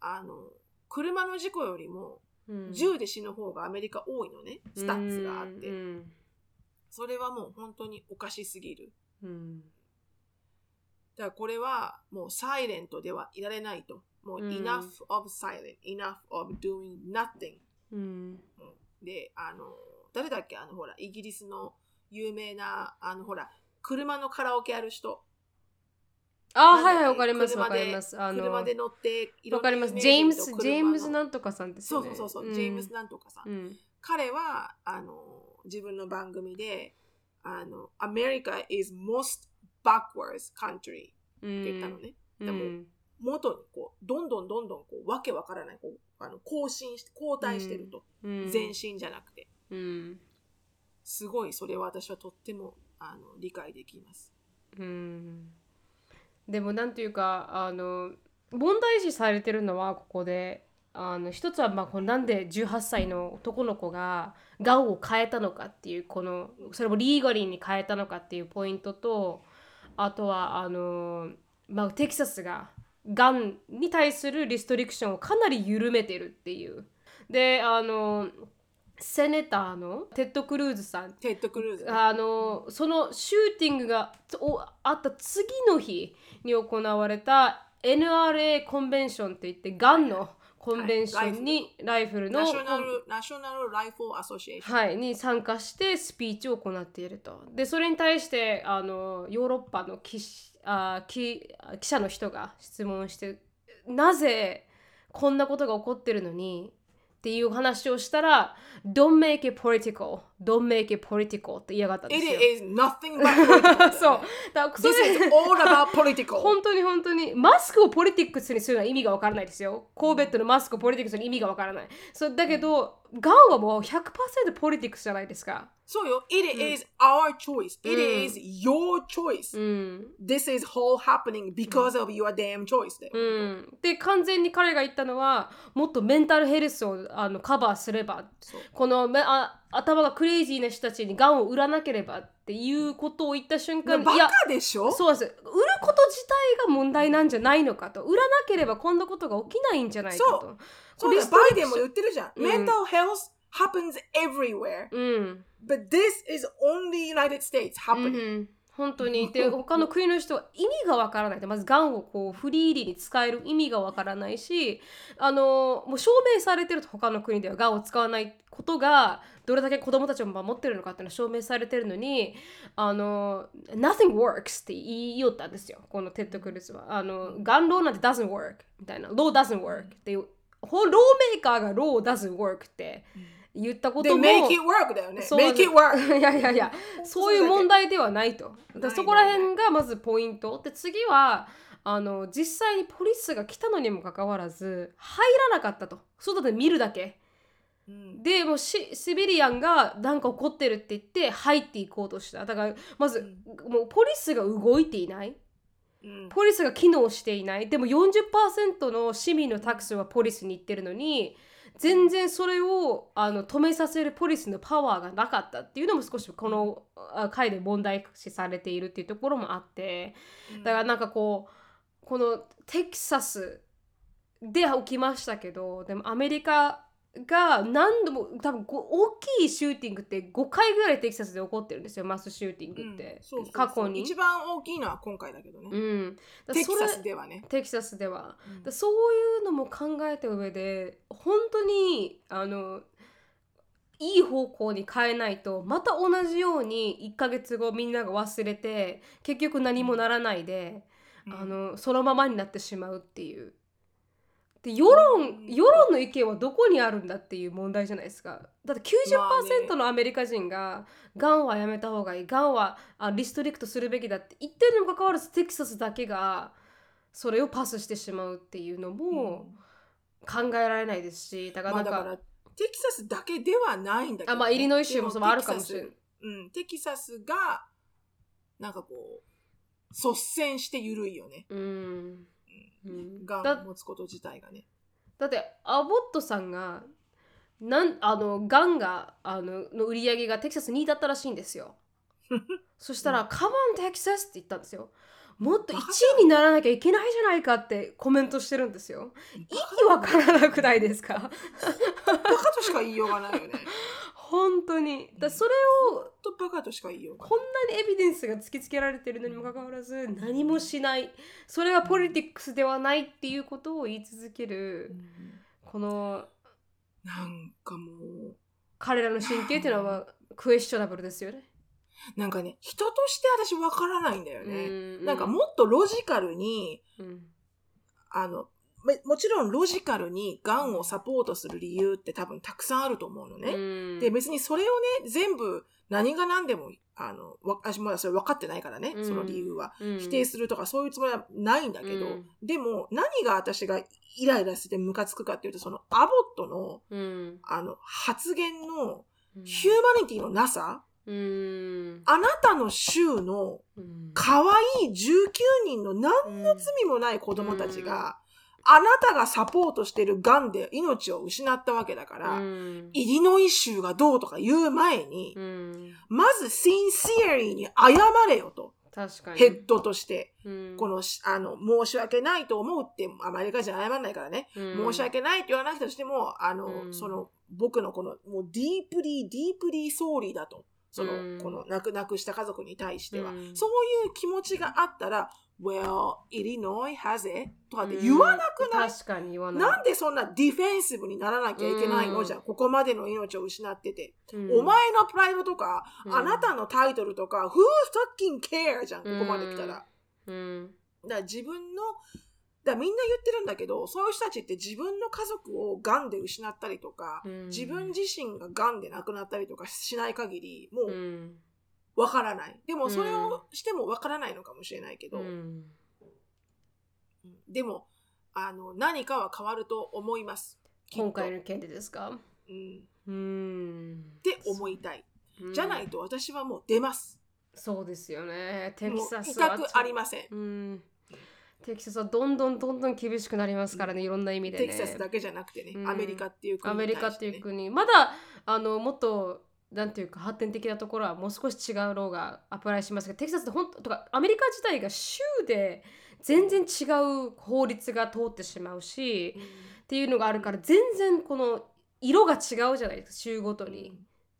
あの、車の事故よりも、うん銃で死ぬ方がアメリカ多いのね、 stats があって。うんそれはもう本当におかしすぎる。うんだからこれはもうサイレントではいられないと。もううん enough of silent, enough of doing nothing. うんで、あの、誰だっけ？あのほら、イギリスの有名な、あのほら、車のカラオケやる人。あはいはいわかりますわかります。あの車で乗って、わかります。有ジェームズジェームズのなんとかさんですそうよね。そうそうそう、ん。ジェームズなんとかさん。うん。彼は、あの、自分の番組で、あの、America is most backwards country うんって言ったのね。うん。でも元にこう、どんどんどんどんこう、わけわからない、こう、あの、更新して、後退してると。うん。前進じゃなくて。うん。すごい、それは私はとっても、あの、理解できます。うんでもなんていうかあの問題視されてるのはここであの一つはまあこなんで18歳の男の子がgun を買えたのかっていうこのそれも legally に買えたのかっていうポイントとあとはあの、まあ、テキサスが gun に対する restriction をかなり緩めてるっていう。であの senator のテッド・クルーズさんテッド・クルーズ。あのその shooting がおあった次の日に行われた NRA convention って言って gun のコンベンションにライフルの、ナショナル、ナショナル・ライフル・アソシエーション。はい、に参加してスピーチを行っていると。でそれに対してあのヨーロッパの記しあ記記者の人が質問してなぜこんなことが起こってるのにっていう話をしたら Don't make it political Don't make it political って言いやがったんです It よ。is nothing but political. そう。だ This れ is all about political. 本当に本当にマスクをポリティックスにするのは意味がわからないですよ。コーベットのマスクをポリティックスに意味がわからない。そうだけど、ガンはもう100%ポリティックスじゃないですか。そうよ。It is our choice. It is your choice. うん。This is all happening because of your damn choice だよ。うん、で完全に彼が言ったのはもっとメンタルヘルスをあのカバーすればそうこのめあ頭がクレイジーな人たちにがんを売らなければっていうことを言った瞬間バいやカでしょ？そうです売ること自体が問題なんじゃないのかと売らなければこんなことが起きないんじゃないかとそうだリストリクションバイデンも言ってるじゃん。うん Mental health happens everywhere. うん、But this is only United States う happening. ん、本当に。で他の国の人は意味がわからない。でまずがんをこうフリーリーに使える意味がわからないしあのもう証明されてると他の国ではがんを使わないことがどれだけ子供たちを守ってるのかっていうのは証明されてるのにあの nothing works って言いよったんですよ。このテッド・クルーズは。あの gun law なんて doesn't work みたいな。law doesn't work っていう。ほ lawmaker が law doesn't work って言ったことも make it work だよね。そう make it work. いやいやいやそういう問題ではないと。だそこら辺がまずポイント。で次はあの実際に police が来たのにもかかわらず入らなかったと。外で見るだけ。うんでもうシシビリアンがなんか起こってるって言って入っていこうとした。だからまず、もうポリスが動いていない。うんポリスが機能していない。でも40%の市民のタクスはポリスに行ってるのに全然それをあの止めさせるポリスのパワーがなかったっていうのも少しこのあ回で問題視されているっていうところもあって。だからなんかこうこのテキサスで起きましたけどでもアメリカが何度も多分大きいシューティングって5回ぐらいテキサスで起こってるんですよマスシューティングって、う過去に。一番大きいのは今回だけどね。うん、テキサスではね。テキサスでは、うんだそういうのも考えた上で本当にあのいい方向に変えないとまた同じように1ヶ月後みんなが忘れて結局何もならないで、うんあのそのままになってしまうっていう。で世論うん世論の意見はどこにあるんだっていう問題じゃないですか。だってまあね90%のアメリカ人が、がんはやめた方がいい、がんはあリストリクトするべきだって言ってるにもかかわらずテキサスだけがそれをパスしてしまうっていうのも考えられないですし、だからなんか、まあテキサスだけではないんだけど、あまあイリノイ州もそうであるかもしれないうん、テキサスがなんかこう率先して緩いよね。うん。うんが持つこと自体がね。だってアボットさんがなんあのガンがあのの売り上げがテキサス2位だったらしいんですよ。そしたら「カバンテキサス」って言ったんですよもっと1位にならなきゃいけないじゃないかってコメントしてるんですよ意味わからなくないですか？バカとしか言いようがないよね。本当にだそれをとバカとしか言いよう。こんなにエビデンスが突きつけられてるのにもかかわらず何もしないそれはポリティックスではないっていうことを言い続けるこのなんかもう、彼らの神経っていうのはクエスチョナブルですよね。なんかね、人として私わからないんだよね。うんなんかもっとロジカルに、うんあの、めもちろんロジカルにがんをサポートする理由って多分たくさんあると思うのね。うん。で、別にそれをね、全部何が何でも、あの、わ私まだそれ分かってないからね、うん。その理由は。うん。否定するとかそういうつもりはないんだけど、うん。でも何が私がイライラしてムカつくかっていうと、そのアボットの、うん。あの、発言のうん。ヒューマニティのなさ、うん。あなたの州のうん。可愛い19人の何の罪もない子供たちが、あなたがサポートしてる癌で命を失ったわけだから、うん。イリノイ州がどうとか言う前に、うん。まずシンシアリーに謝れよと、確かに。ヘッドとして。うん。このし、あの、申し訳ないと思うって、アメリカじゃ謝らないからね。うん。申し訳ないって言わなくてとしても、あの、うん。その、僕のこの、もう deeply、deeply sorry だと。その、うん。この亡く亡くした家族に対しては、うん。そういう気持ちがあったら、Well, Illinois has it とかって言わなくない、確かに言わない。なんでそんな defensive にならなきゃいけないの、うん。じゃあ、ここまでの命を失ってて。うん。お前のプライドとか、うん。あなたのタイトルとか、Who fucking care じゃん、ここまで来たら。うん。だから自分の、だみんな言ってるんだけど、そういう人たちって自分の家族を癌で失ったりとか、うん。自分自身が癌で亡くなったりとかしない限り、もううんわからない。でもそれをしてもわからないのかもしれないけど、うん。うん。でも、あの、何かは変わると思います。今回の件でですか？うん。うん。って思いたい。じゃないと私はもう出ます。そうですよね。テキサスは痛くありません。うん。テキサスはどんどんどんどん厳しくなりますからね。いろんな意味でね。テキサスだけじゃなくてね、うん。アメリカっていう国ね、メリカっていう国。まだあのもっとなんていうか発展的なところはもう少し違うローがアプライしますけどテキサスって本当とかアメリカ自体が州で全然違う法律が通ってしまうしっていうのがあるから全然この色が違うじゃないですか州ごとに。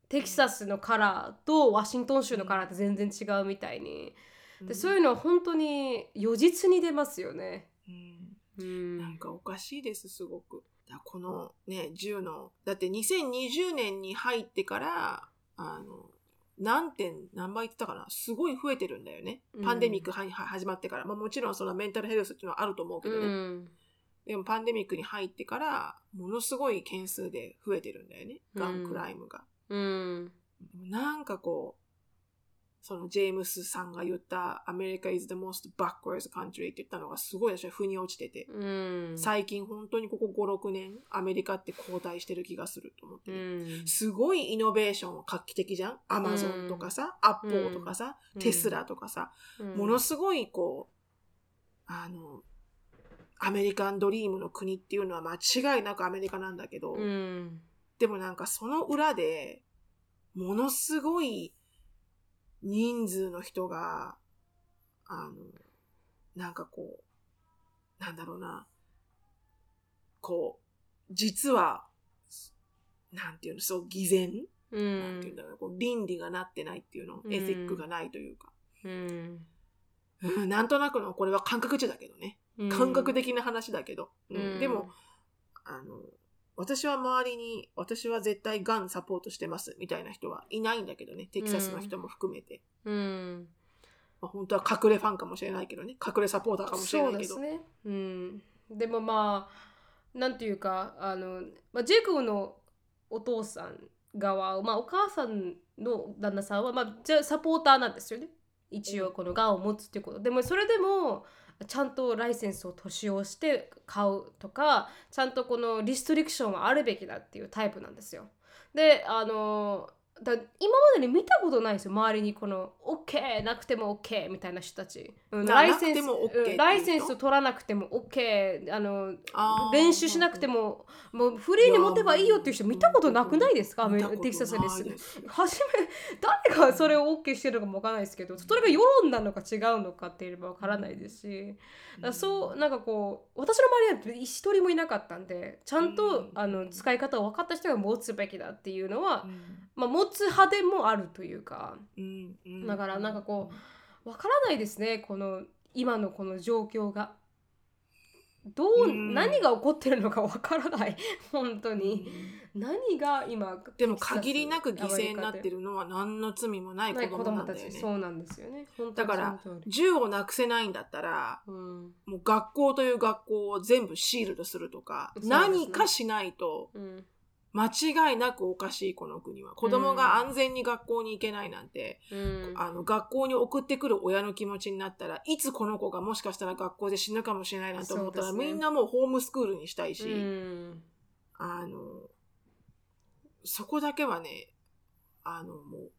テキサスのカラーとワシントン州のカラーって全然違うみたいに。でそういうのは本当に如実に出ますよね。うんうんなんかおかしいです、すごく。だこのね、銃の、だって2020年に入ってから、あの、何点、何倍言ってたかな？すごい増えてるんだよねうん。パンデミックはは始まってから。まあもちろんそのメンタルヘルスっていうのはあると思うけどね。うんでもパンデミックに入ってから、ものすごい件数で増えてるんだよね。ガンクライムが。うんなんかこう、そのジェームスさんが言った、アメリカ is the most backwards country って言ったのがすごい私は腑に落ちてて。うん。最近本当にここ5、6年、アメリカって後退してる気がすると思ってうね、ん。すごいイノベーション画期的じゃん？アマゾンとかさ、アッポーとかさ、うん。テスラとかさ、うん。ものすごいこう、あの、アメリカンドリームの国っていうのは間違いなくアメリカなんだけど、うん。でもなんかその裏で、ものすごい人数の人が、あの、なんかこう、なんだろうな、こう、実は、なんていうの、そう、偽善、うなんんていうんだろう、こう倫理がなってないっていうの、うん。エティックがないというか、うん。うん、なんとなくの、これは感覚値だけどね。うん。感覚的な話だけど。うん。うん。でも、あの、私は周りに、私は絶対ガンサポートしてますみたいな人はいないんだけどね。テキサスの人も含めて。うんまあ、本当は隠れファンかもしれないけどね。隠れサポーターかもしれないけど。そうですね。うん、でもまあなんていうかあの、まあ、ジェイコブのお父さん側、まあ、お母さんの旦那さんは、まあ、じゃあサポーターなんですよね一応このがんを持つっていうことでもそれでもちゃんとライセンスを年をして買うとかちゃんとこのリストリクションはあるべきだっていうタイプなんですよ。であのだ今までに見たことないんですよ。周りにこの OK なくても OK みたいな人たち、うんなライセンス OK ライセンスを取らなくても OK あの練習しなくてももうフリーに持てばいいよっていう人見たことなくないですか？テキサスです。す初め誰がそれを OK してるのかもわからないですけどそれが世論なのか違うのかって言えばわからないですし。だからそうなんかこう私の周りは一人もいなかったんでちゃんと、うんあの使い方を分かった人が持つべきだっていうのは、うんまあ、持つ派でもあるというかうんうん。だからなんかこうわからないですねこの今のこの状況が。どう、うん。何が起こってるのか わからない本当うん。に、何が今でも限りなく犠牲になってるるのは何の罪もない子子供なんだよそうなんですよね。だから銃をなくせないんだったらうん。もう学校という学校を全部シールドするとか、ね。何かしないとうん間違いなくおかしいこの国は。子供が安全に学校に行けないなんて、うん。あの学校に送ってくる親の気持ちになったらいつこの子がもしかしたら学校で死ぬかもしれないなんて思ったら、ね。みんなもうホームスクールにしたいし、うん。あのそこだけはねあのもう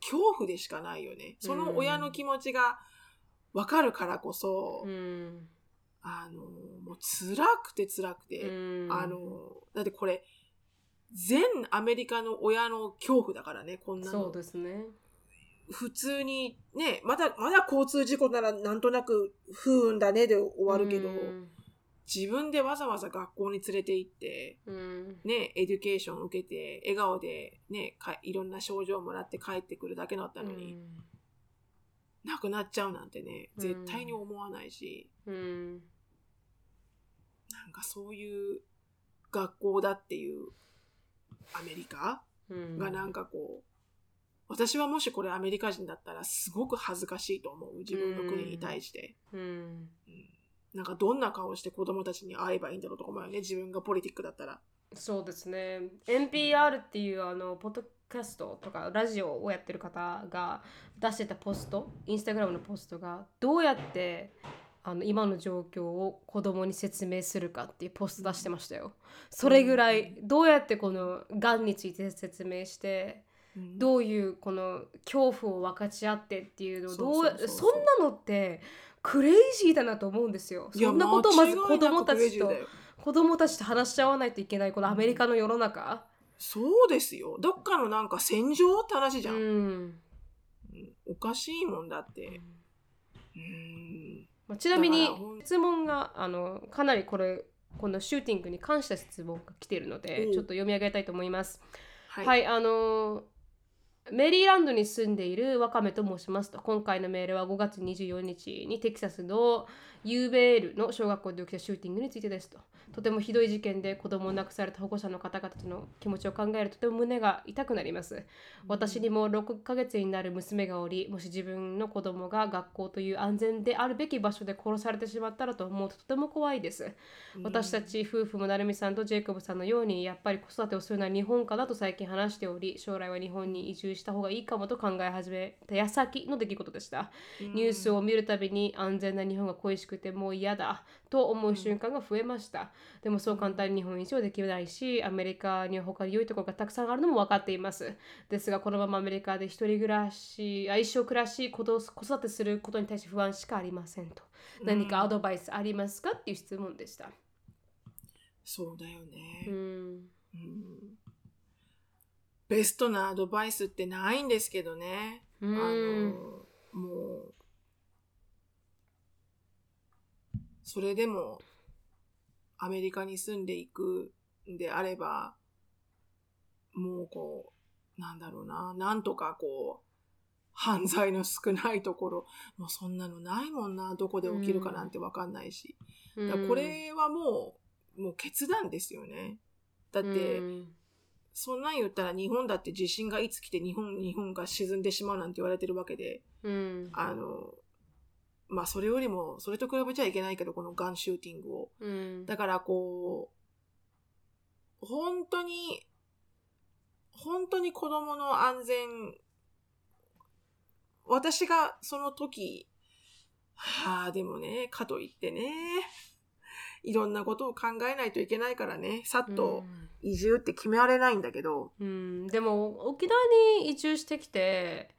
恐怖でしかないよね。その親の気持ちが分かるからこそ、うん。あのもう辛くて辛くて、うん。あのだってこれ全アメリカの親の恐怖だからねこんなそうのですね。普通にねまだまだ交通事故ならなんとなく不運だねで終わるけど、うん。自分でわざわざ学校に連れて行ってうん。ね、 education を受けて、笑顔でね、かいろんな症状をもらって帰ってくるだけだったのに、亡くなっちゃうなんてね、うん。絶対に思わないし、うん。なんかそういう学校だっていうアメリカ？うんがなんかこう、私はもしこれアメリカ人だったらすごく恥ずかしいと思う。自分の国に対して。うんうんなんかどんな顔して子供たちに会えばいいんだろうとか思うよね。自分がポリティックだったら。そうですね NPR っていうあのポッドキャストとかラジオをやってる方が出してたポストインスタグラムのポストがどうやってあの今の状況を子供に説明するかっていうポスト出してましたよ。それぐらいどうやってこのがんについて説明してうんどういうこの恐怖を分かち合ってっていうのをどうそんなのってクレイジーだなと思うんですよ。そんなことをまず子供たちと子供たちと話し合わないといけないこのアメリカの世の中。そうですよ。どっかのなんか戦場って話じゃんうんおかしいもんだって。うん。まあちなみに質問があのかなりこれこのシューティングに関した質問が来ているのでちょっと読み上げたいと思います。ははい、あのメリーランドに住んでいるワカメと申しますと今回のメールは5月24日にテキサスのユーベールの小学校で起きたシューティングについてですと。とてもひどい事件で子供を亡くされた保護者の方々との気持ちを考えるととても胸が痛くなります。私にも6ヶ月になる娘がおりもし自分の子供が学校という安全であるべき場所で殺されてしまったらと思うととても怖いです。私たち夫婦も成美さんとジェイコブさんのようにやっぱり子育てをするのは日本かだと最近話しており将来は日本に移住した方がいいかもと考え始めた矢先の出来事でした。ニュースを見るたびに安全な日本が恋しくてもう嫌だと思う瞬間が増えました。でもそう簡単に日本移住できないしアメリカには他に良いところがたくさんあるのも分かっています。ですがこのままアメリカで一人暮らしあ一生暮らし子育てすることに対して不安しかありませんと。何かアドバイスありますか？っていう質問でした。そうだよね、うん。うん。ベストなアドバイスってないんですけどね。うん。あの、もう、それでも、アメリカに住んでいくんであれば、もうこう、なんだろうな、なんとかこう、犯罪の少ないところ、もうそんなのないもんな、どこで起きるかなんてわかんないし。だからこれはもう、もう決断ですよね。だって、うんそんなん言ったら日本だって地震がいつ来て日本、日本が沈んでしまうなんて言われてるわけで、うんあの、まあそれよりも、それと比べちゃいけないけど、このガンシューティングを。うん。だからこう、本当に、本当に子供の安全、私がその時、はあ、でもね、かといってね、いろんなことを考えないといけないからね、さっと移住って決められないんだけど、うん、でも沖縄に移住してきて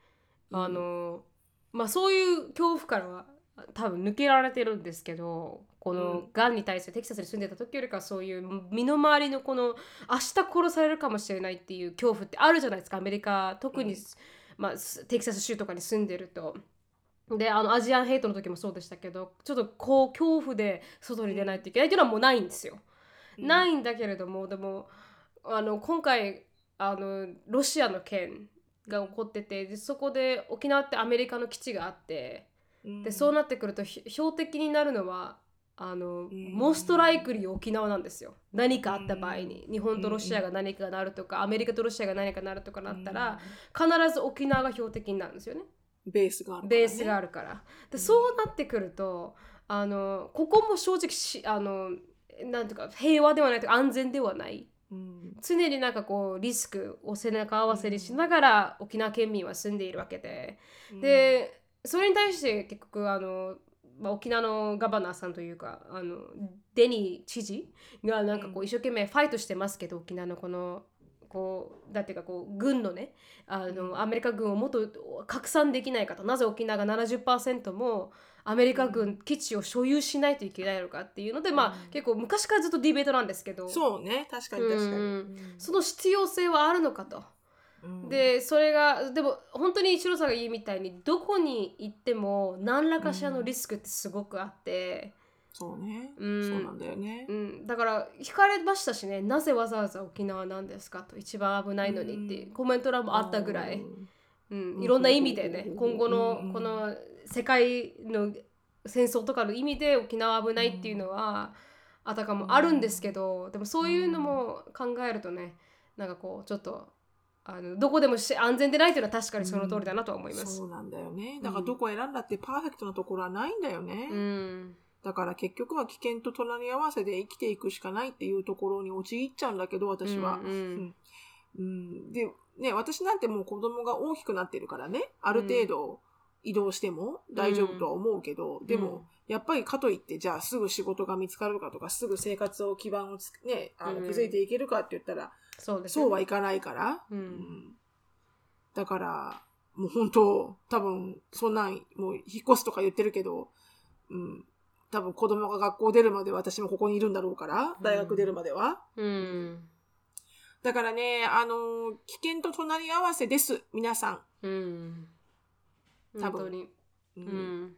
あの、まあそういう恐怖からは多分抜けられてるんですけどこのがんに対するテキサスに住んでた時よりかはそういう身の回りのこの明日殺されるかもしれないっていう恐怖ってあるじゃないですかアメリカ特に、うんまあ、テキサス州とかに住んでると。であのアジアンヘイトの時もそうでしたけどちょっとこう恐怖で外に出ないといけないっていうのはもうないんですよ。ないんだけれどもでもあの今回あのロシアの件が起こっててでそこで沖縄ってアメリカの基地があってうんでそうなってくるとひ標的になるのはあの、ん。モストライクリー沖縄なんですよ。何かあった場合に。日本とロシアが何かなるとかアメリカとロシアが何かなるとかなったら必ず沖縄が標的になるんですよね。ベースがあるからね。ベースがあるから。でそうなってくるとあのここも正直しあのなんていうか平和ではないとか安全ではない。うん。常になんかこうリスクを背中合わせにしながら沖縄県民は住んでいるわけで、でそれに対して結局あの、まあ、沖縄のガバナーさんというかあのデニー知事がなんかこうう一生懸命ファイトしてますけど沖縄のこのこうだっていうかこう軍のねあの、うん。アメリカ軍をもっと拡散できないかと。なぜ沖縄が70%もアメリカ軍基地を所有しないといけないのかっていうので、まあうん。結構昔からずっとディベートなんですけど。そうね。確かに確かに、うん。その必要性はあるのかと。うん。でそれがでも本当に一郎さんが言うみたいにどこに行っても何らかしらのリスクってすごくあって、そうね、うん。そうなんだよね。うん。だから聞かれましたしね。なぜわざわざ沖縄なんですかと一番危ないのにってコメント欄もあったぐらい、うん。うん。いろんな意味でねうん。今後うん。のこの世界の戦争とかの意味で沖縄危ないっていうのはあたかもあるんですけどでもそういうのも考えるとねなんかこうちょっとあのどこでもし安全でないというのは確かにその通りだなとは思います。そうなんだよね。だからどこ選んだってパーフェクトなところはないんだよね、うん。だから結局は危険と隣り合わせで生きていくしかないっていうところに陥っちゃうんだけど私は、うんうん。うん。でね私なんてもう子供が大きくなってるからねある程度移動しても大丈夫とは思うけど、でも、やっぱりかといってじゃあすぐ仕事が見つかるかとかすぐ生活を基盤をつねあのうん。築いていけるかって言ったら、そうですそうはいかないから、ううん。んだからもう本当多分そんなんもう引っ越すとか言ってるけど、うん、多分子供が学校出るまで私もここにいるんだろうから大学出るまでは、うん。だからねあの危険と隣り合わせです皆さん、うん。本当に。ううん。ん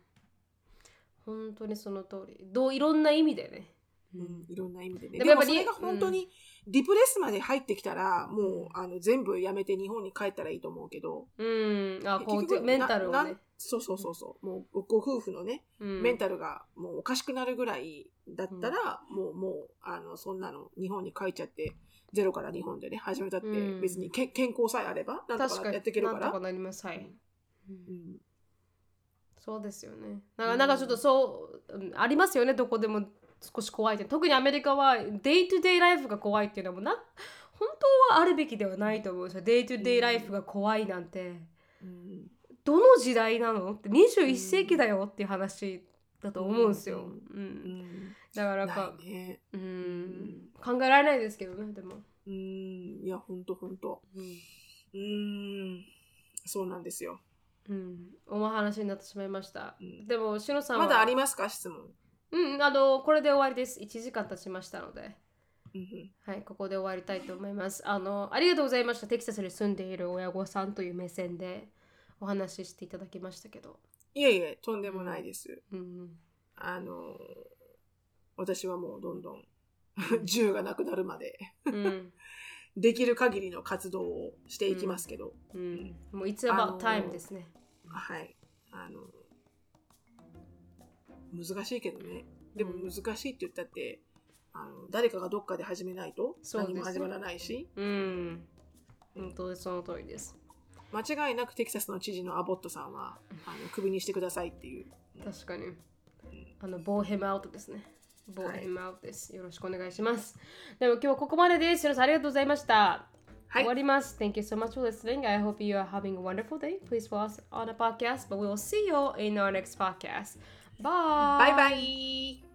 本当にその通り。どういろんな意味でね。うんいろんな意味でね。でもやっぱりそれが本当にディプレスまで入ってきたら、もうあの全部やめて日本に帰ったらいいと思うけど、うん。あこうメンタルをね。そうそうそうそう、もうご夫婦のね、うん。メンタルがもうおかしくなるぐらいだったら、もう、もう、あの、そんなの日本に帰っちゃって、ゼロから日本でね、始めたってうん。別にけ、健康さえあれば、なんとか確かに。やっていけるから。なんとかなります。はい、うん。うん。そうですよね。なんかなんかちょっとそう、うんありますよねどこでも少し怖いって。特にアメリカは day to day life が怖いっていうのもな。本当はあるべきではないと思う。んですよ day to day life が怖いなんて。うん。どの時代なの？って。21世紀だよっていう話だと思うんですよ、ううんうんだからかね。ううん。ん考えられないですけどねでも、うん、いや、ほんとほんと。うん、そうなんですよ。うん、お話になってしまいました、うん。でもしのさんは？まだありますか、質問。うんあのこれで終わりです1時間経ちましたのでうんはい、ここで終わりたいと思います。あの、ありがとうございました。テキサスに住んでいる親御さんという目線でお話ししていただきましたけど。いえいえ、とんでもないです。うん、あの、私はもうどんどん 銃がなくなるまでうん、できる限りの活動をしていきますけど、うん。もう It's あ about の time ですね。はい。あの、難しいけどね。でもうん難しいって言ったって、あの誰かがどっかで始めないと何も始まらないし、うん。本当にその通りです。間違いなくテキサスの知事のアボットさんは、あのクビにしてくださいっていう。確かに。あの、ボーヘムアウトですね。ボーヘムアウトです。よろしくお願いします。でも今日はここまでです。皆さんありがとうございました。はい終わります。Thank you so much for listening. I hope you are having a wonderful day. Please follow us on a podcast, but we will see you in our next podcast. Bye. バイバイ